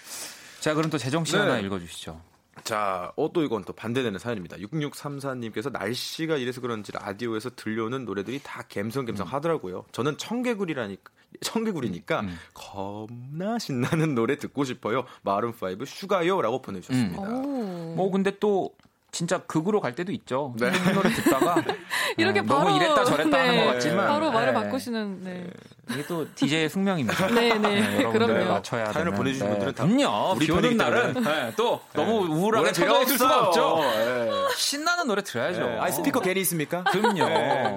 자, 그럼 또 재정 씨 네. 하나 읽어주시죠. 자, 어, 또 이건 또 반대되는 사연입니다. 6634님께서 날씨가 이래서 그런지 라디오에서 들려오는 노래들이 다 갬성갬성 하더라고요. 저는 청개구리라니까, 청개구리니까 음. 겁나 신나는 노래 듣고 싶어요. 마룬5 슈가요? 라고 보내주셨습니다. 오. 뭐 근데 또 진짜 극으로 갈 때도 있죠. 네. <laughs> 네. 노래 듣다가 이렇게 네, 바로 너무 이랬다 저랬다 네, 하는 것 같지만 바로 말을 네. 바꾸시는 네. 이게 또 DJ의 숙명입니다. <laughs> 네, 네. 여러분들 그럼요. 맞춰야 사연을 되는. 보내주신 네. 분들은 다 그럼요. 우리 비 오는 편이기 날은. 네, 또 너무 우울하게 노래 쳐져 있을 수가 없죠. 네. 신나는 노래 들어야죠. 네. 아, 스피커 괜히 있습니까? 그럼요. 네,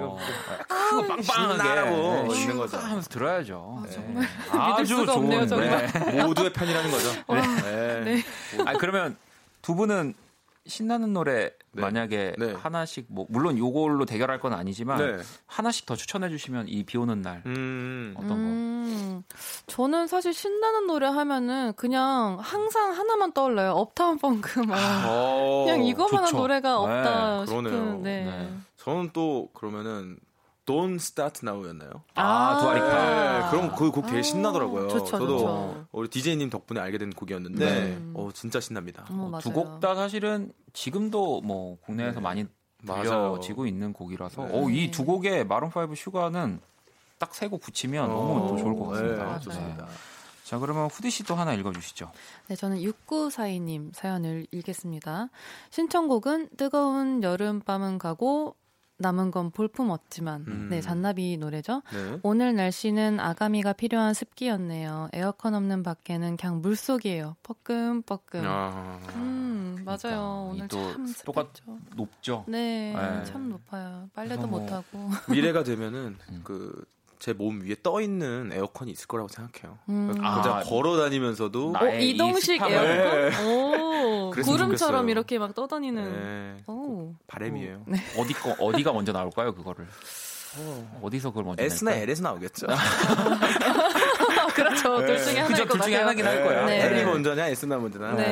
크고 빵빵하게 신나라고 네, 있는 거죠. 하면서 들어야죠. 아, 네. 정말 아주 없네요, 좋은, 저희가. 모두의 편이라는 거죠. 네. 네. 아 그러면 두 분은 신나는 노래 네. 만약에 네. 하나씩 뭐 물론 요걸로 대결할 건 아니지만 네. 하나씩 더 추천해 주시면 이 비 오는 날 음. 어떤 거? 음, 저는 사실 신나는 노래 하면은 그냥 항상 하나만 떠올라요. 업타운 펑크 막. 어, 그냥 이거만한. 노래가 없다 네, 그러네요. 싶은. 네. 네. 저는 또 그러면은 Don't Start Now였나요? 아, 두아리파. 네, 그럼 그 곡 되게 아, 신나더라고요. 좋죠, 저도 좋죠. 우리 DJ님 덕분에 알게 된 곡이었는데, 네. 어, 진짜 신납니다. 어, 맞아요. 두곡 다 사실은 지금도 뭐 국내에서 네. 많이 맞아요. 들려지고 있는 곡이라서 네. 어, 이 두 곡의 마룬 5 슈가는 딱 세 곡 붙이면 너무 또 좋을 것 같습니다. 네, 좋습니다. 자 그러면 후디 씨도 하나 읽어주시죠. 네, 저는 6942님 사연을 읽겠습니다. 신청곡은 뜨거운 여름밤은 가고 남은 건 볼품 없지만. 음. 네, 잔나비 노래죠. 네. 오늘 날씨는 아가미가 필요한 습기였네요. 에어컨 없는 밖에는 그냥 물 속이에요. 뻐끔뻐끔. 아, 음, 맞아요. 그러니까 오늘 이또참 습했죠. 높죠. 네, 네. 참 높아요. 빨래도 뭐- 못하고. 미래가 되면은 음. 그 제 몸 위에 떠 있는 에어컨이 있을 거라고 생각해요. 음. 그냥 아, 걸어 다니면서도 나- 어, 이 이동식 에어컨? 오, 그랬으면 구름처럼. 이렇게 막 떠다니는. 네, 오. 바람이에요. 어디 거 어디가 먼저 나올까요 그거를? 어 디서 그걸 먼저 S나 낼까요? L에서 나오겠죠. <laughs> 그렇죠. 둘 중에 하나일 그죠, 것둘 중에. 하나긴 할 거야. 네. L이 네. 먼저냐 S나 먼저냐 네.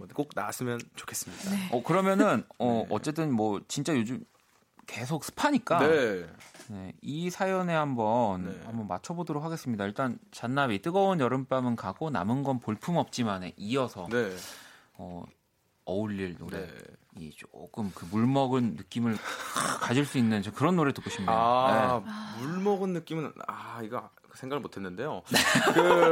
네, 꼭 나왔으면 좋겠습니다. 어 그러면은 어 네. 어쨌든 뭐 진짜 요즘 계속 습하니까 네. 네, 이 사연에 한번 네. 한번 맞춰보도록 하겠습니다. 일단 잔나비 뜨거운 여름밤은 가고 남은 건 볼품 없지만에 이어서 네. 어, 어울릴 노래 네. 이 조금 그 물 먹은 느낌을 가질 수 있는 저 그런 노래 듣고 싶네요. 아, 네. 물 먹은 느낌은 아 이거 생각을 못했는데요. <laughs> 네. 그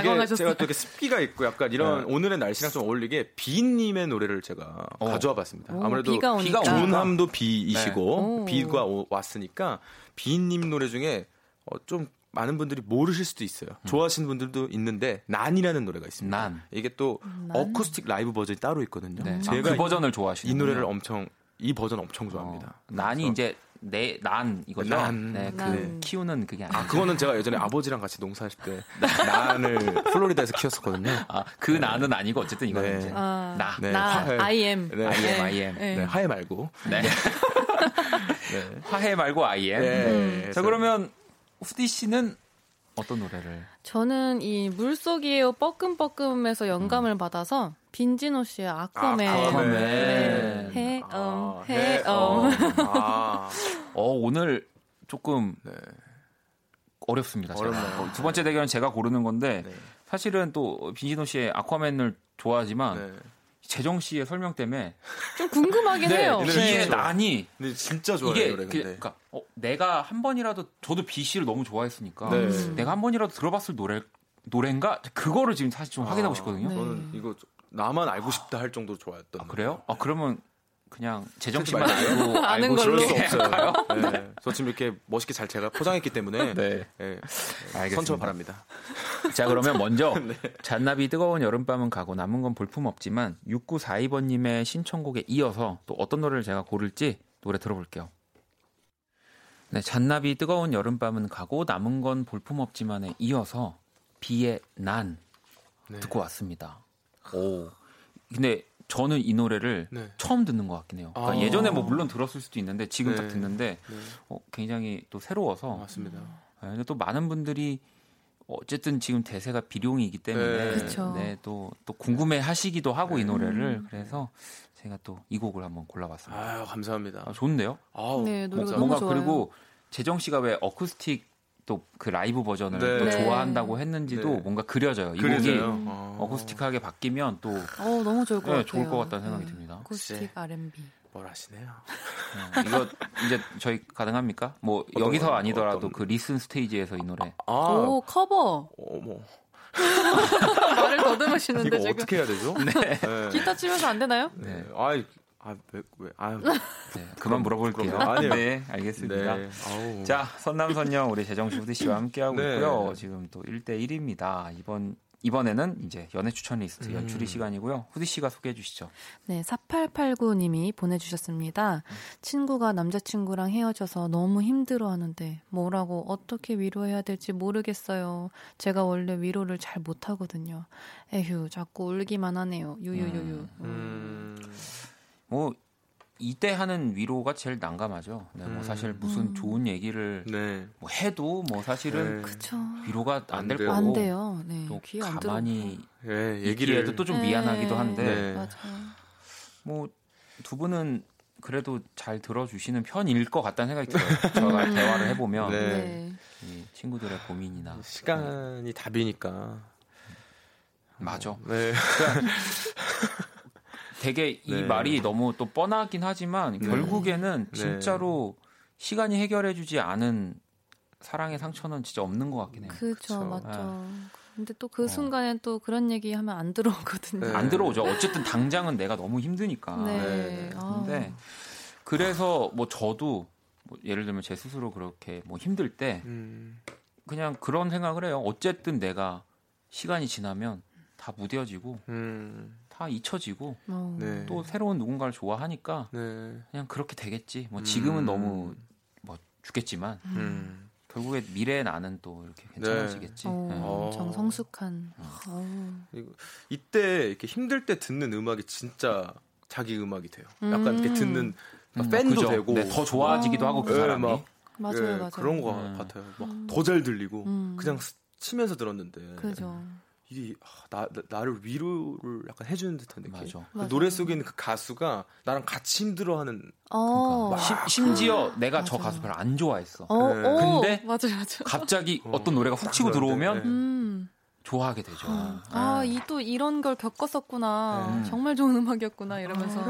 이게. 제가 또 이렇게 습기가 있고 약간 이런 네. 오늘의 날씨랑 좀 어울리게 비님의 노래를 제가 어. 가져와봤습니다. 오, 아무래도 비가 오니까. 비가. 존함도 비이시고 네. 비가 오- 왔으니까 비님 노래 중에 어, 좀 많은 분들이 모르실 수도 있어요. 좋아하시는 분들도 있는데 난이라는 노래가 있습니다. 난. 이게 또 난? 어쿠스틱 라이브 버전이 따로 있거든요. 네. 아, 제가 그 버전을 좋아하시는 이 노래를 엄청 이 버전 엄청 어, 좋아합니다. 난이 그래서- 이제 내 난 이거죠. 난. 네, 그 난. 키우는 그게 아니고 아 그거는 제가 예전에 아버지랑 같이 농사할 때 <laughs> 난을 플로리다에서 키웠었거든요. 아, 그 나는 아니고 어쨌든 이거는 네. 이제 아, 나. 네. 나, 화해. I am. 네. I am, I am. 네. 네, 하해 말고. 네. 네. 화해 말고 <laughs> I am. 네. 자, 그러면 후디 씨는 어떤 노래를? 저는 이 물속이에요 뻐끔뻐끔에서 영감을 받아서 빈지노 씨의 아쿠아맨. 아쿠아맨. 네. 해엄, 아, 해엄. 아, 어, 오늘 조금 네. 어렵습니다. 제가. 어렵나요? 어, 두 번째 대결은 제가 고르는 건데 네. 사실은 또 빈지노 씨의 아쿠아맨을 좋아하지만 네. 재정 씨의 설명 때문에 좀 궁금하긴 네, 해요. 이 비의 진짜. 난이 근데 진짜 좋아요 이게 노래 그, 근데. 그러니까 어, 내가 한 번이라도 저도 비 씨를 너무 좋아했으니까 네. 음. 내가 한 번이라도 들어봤을 노래 노래인가 그거를 지금 사실 좀 확인하고 아, 싶거든요. 네. 저는 이거 좀- 나만 알고 싶다 할 정도로 좋아했던. 아, 그래요? 아 그러면 그냥 말아요. 알고 아는 알고 걸로. 그럴 수 없어요. 할까요? 네. 저 지금 이렇게 멋있게 잘 제가 포장했기 때문에 네. 네. 알겠습니다. 선처 바랍니다. 자 그러면 먼저 <laughs> 네. 잔나비 뜨거운 여름밤은 가고 남은 건 볼품 없지만 6942번님의 신청곡에 이어서 또 어떤 노래를 제가 고를지 노래 들어볼게요. 네, 잔나비 뜨거운 여름밤은 가고 남은 건 볼품 없지만에 이어서 비의 난 네. 듣고 왔습니다. 오, 근데 저는 이 노래를 네. 처음 듣는 것 같긴 해요. 그러니까 아. 예전에 뭐 물론 들었을 수도 있는데 지금 딱 네. 듣는데 네. 어, 굉장히 또 새로워서 맞습니다. 네, 근데 또 많은 분들이 어쨌든 지금 대세가 비룡이기 때문에 네. 네, 또, 또 궁금해 하시기도 하고 이 노래를 그래서 제가 또 이 곡을 한번 골라봤습니다. 아유 감사합니다. 아, 좋은데요? 아우, 네, 노래가 뭔가, 너무 뭔가 좋아요. 그리고 재정 씨가 왜 어쿠스틱 또 그 라이브 버전을 네. 또 네. 좋아한다고 했는지도 네. 뭔가 그려져요. 이. 곡이 아. 어쿠스틱하게 바뀌면 또 어, 너무 좋을 것 네, 같아요. 좋을 것 같다는 생각이 네. 듭니다. 어쿠스틱 네. R&B. 뭘 아시네요. 네, 이거 이제 저희 가능합니까? 뭐 어떤 여기서? 아니더라도 어떤- 그 Listen Stage에서 이 노래 아, 오, 커버. 어머. <laughs> 말을 더듬으시는데 이거 지금. 어떻게 해야 되죠? <laughs> 네. 기타 치면서 안 되나요? 네. 아이, 아, 왜, 왜, 아유. 네, 그만 물어볼게요. 그럼요. 아니에요. 네, 알겠습니다. 네. 아우. 자, 선남선녀 우리 재정씨 후드 씨와 함께하고 네. 있고요. 지금 또 1대 1입니다. 이번 이번에는 이제 연애 추천 리스트 연출이 음. 시간이고요. 후디 씨가 소개해 주시죠. 네, 4889님이 보내주셨습니다. 친구가 남자친구랑 헤어져서 너무 힘들어 하는데, 뭐라고 어떻게 위로해야 될지 모르겠어요. 제가 원래 위로를 잘 못하거든요. 에휴, 자꾸 울기만 하네요. 유유유유. 음. 뭐 이때 하는 위로가 제일 난감하죠. 네, 뭐 음. 사실 무슨 음. 좋은 얘기를 네. 뭐 해도 뭐 사실은 네. 위로가 안안 될. 거고 안 돼요. 네. 또. 가만히 예, 얘기를 얘기해도 또 좀 미안하기도 한데 네. 맞아요. 뭐두 분은 그래도 잘 들어주시는 편일 것 같다는 생각이 들어요. 저가 음. 대화를 해보면 네. 네. 이 친구들의 고민이나 시간이 답이니까. 맞아. 네. <laughs> 되게 이 네. 말이 너무 또 뻔하긴 하지만 네. 결국에는 네. 진짜로 시간이 해결해주지 않은 사랑의 상처는 진짜 없는 것 같긴 해요. 그죠, 그쵸. 맞죠. 근데 또그 어. 순간에 또 그런 얘기 하면 안 들어오거든요. 네. 안 들어오죠. 어쨌든 당장은 내가 너무 힘드니까. 네. 네. 아. 근데 그래서 뭐 저도 뭐 예를 들면 제 스스로 그렇게 뭐 힘들 때 음. 그냥 그런 생각을 해요. 어쨌든 내가 시간이 지나면 다 무뎌지고 음. 다 잊혀지고 어. 네. 또 새로운 누군가를 좋아하니까 네. 그냥 그렇게 되겠지. 뭐 지금은 음. 너무 뭐 죽겠지만 음. 결국에 미래의 나는 또 이렇게 괜찮아지겠지. 어, 네. 엄청 어. 성숙한. 어. 이거 이때 이렇게 힘들 때 듣는 음악이 진짜 자기 음악이 돼요. 약간 음. 이렇게 듣는 막 음, 팬도 그죠. 되고 네, 더 좋아지기도 어. 하고 그 네, 사람이. 막 맞아요, 예, 맞아요. 그런 거 음. 같아요. 막 음. 더잘 들리고 음. 그냥 스- 치면서 들었는데 그죠. 이게 아, 나, 나- 나 를 위로를 약간 해주는 듯한 느낌. 맞아. 그 맞아요. 노래 속에 있는 그 가수가 나랑 같이 힘들어하는 어. 그러니까 심- 심지어 내가 저 맞아요. 가수 별로 안 좋아했어. 어, 네. 어. 근데 맞아요, 맞아요. 갑자기 어, 어떤 노래가 훅 치고 들어오면 네. 음. 좋아하게 되죠. 아, 이또 이런 걸 겪었었구나. 정말 좋은 음악이었구나 이러면서.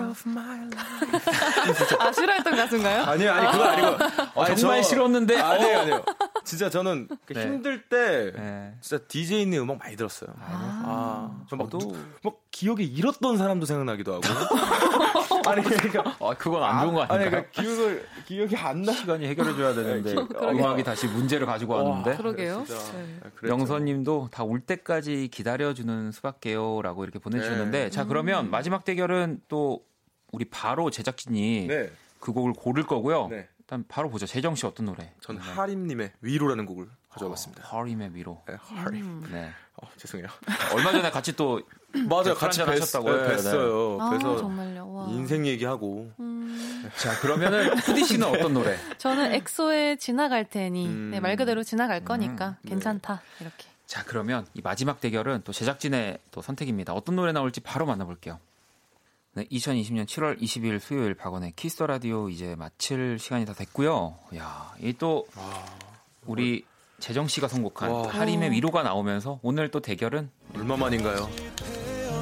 아, 싫어했던 가수인가요? 아니요, 아니 그거 아니고. 어, 정말 싫었는데 아니에요, 아니에요. 진짜 저는 그 네. 힘들 때 네. 진짜 DJ 있는 음악 많이 들었어요. 아, 저막 저도- 막 기억에 잃었던 사람도 생각나기도 하고. <laughs> 아니 그러니까 아, 그건 안 좋은 거 아니 아닌가요? 그러니까 기억을 기억이 안 나. 시간이 해결해 줘야 되는데 음악이 다시 문제를 가지고 왔는데 그러게요. 진짜. 네. 아. 영선님도 다울 때까지 기다려주는 수밖에요라고 이렇게 보내주셨는데 네. 자 그러면 마지막 대결은 또 우리 바로 제작진이 네, 그 곡을 고를 거고요. 네. 일단 바로 보죠. 재정 씨 어떤 노래? 전 하림님의 위로라는 곡을 가져와봤습니다. 하림의 위로. 네, 하림. 네. 어, 죄송해요. 얼마 전에 같이 또 <laughs> 맞아요, 술 같이 뵀, 하셨다고요? 네, 뵀어요. 아, 그래서 정말요. 와. 인생 얘기하고 음, 자 그러면은 후디 씨는 어떤 노래? <laughs> 저는 엑소의 지나갈 테니 음. 네, 말 그대로 지나갈 거니까 괜찮다 이렇게. 자 그러면 이 마지막 대결은 또 제작진의 또 선택입니다. 어떤 노래 나올지 바로 만나볼게요. 네, 2020년 7월 20일 수요일 박원의 Kiss the Radio 이제 마칠 시간이 다 됐고요. 야, 이또 우리 재정 씨가 선곡한 와. 또 하림의 위로가 나오면서 오늘 또 대결은 얼마만인가요?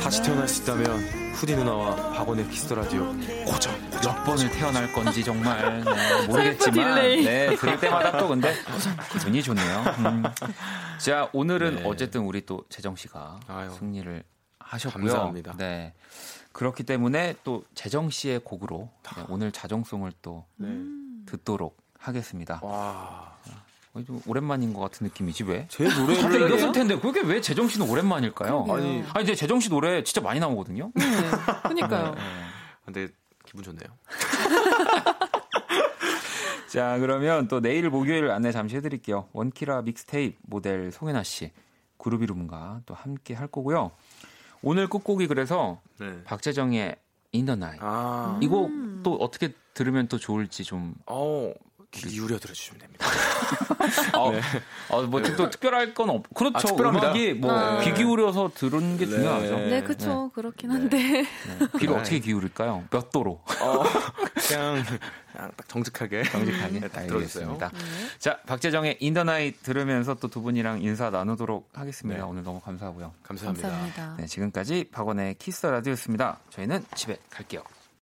다시 태어날 수 있다면 후디 누나와 박원의 Kiss the Radio 고정. 몇 번을 태어날 건지 정말 네, <laughs> 모르겠지만. 네, 들을 때마다 또 근데 기분이 좋네요. 음. 자 오늘은 네. 어쨌든 우리 또 재정 씨가 아유. 승리를 하셨고요. 감사합니다. 네. 그렇기 때문에 또 재정 씨의 곡으로 네, 오늘 자정송을 또 네. 듣도록 하겠습니다. 와. 어, 좀 오랜만인 것 같은 느낌이지 왜? 제 다들 노래를 이겼을 텐데 그게 왜 재정 씨는 오랜만일까요? 그러게요. 아니, 아니 근데 재정 씨 노래 진짜 많이 나오거든요. 네, 그니까요. 근데 기분 좋네요. <laughs> 자, 그러면 또 내일 목요일 안내 잠시 해드릴게요. 원키라 믹스테이프 모델 송혜나 씨, 그룹 이름과 또 함께 할 거고요. 오늘 끝곡이 그래서 네. 박재정의 In the Night. 아. 이거 또 어떻게 들으면 또 좋을지 좀. 어. 귀 기울여 들어주시면 됩니다. 어, <laughs> 어, 뭐, 또 특별할 건 없, 그렇죠. 아, 특별합니다. 음악이 뭐, 아. 귀 기울여서 들은 게 네. 중요하죠. 네, 그쵸. 그렇긴 한데. 네. 귀를 네. 어떻게 기울일까요? 몇 도로? 어, <laughs> 그냥, 그냥 딱 정직하게. 정직하게 네, 딱 들어주세요. 자, 박재정의 Night 들으면서 또 두 분이랑 인사 나누도록 하겠습니다. 네. 오늘 너무 감사하고요. 감사합니다. 감사합니다. 네, 지금까지 박원의 키스 라디오였습니다. 저희는 집에 갈게요.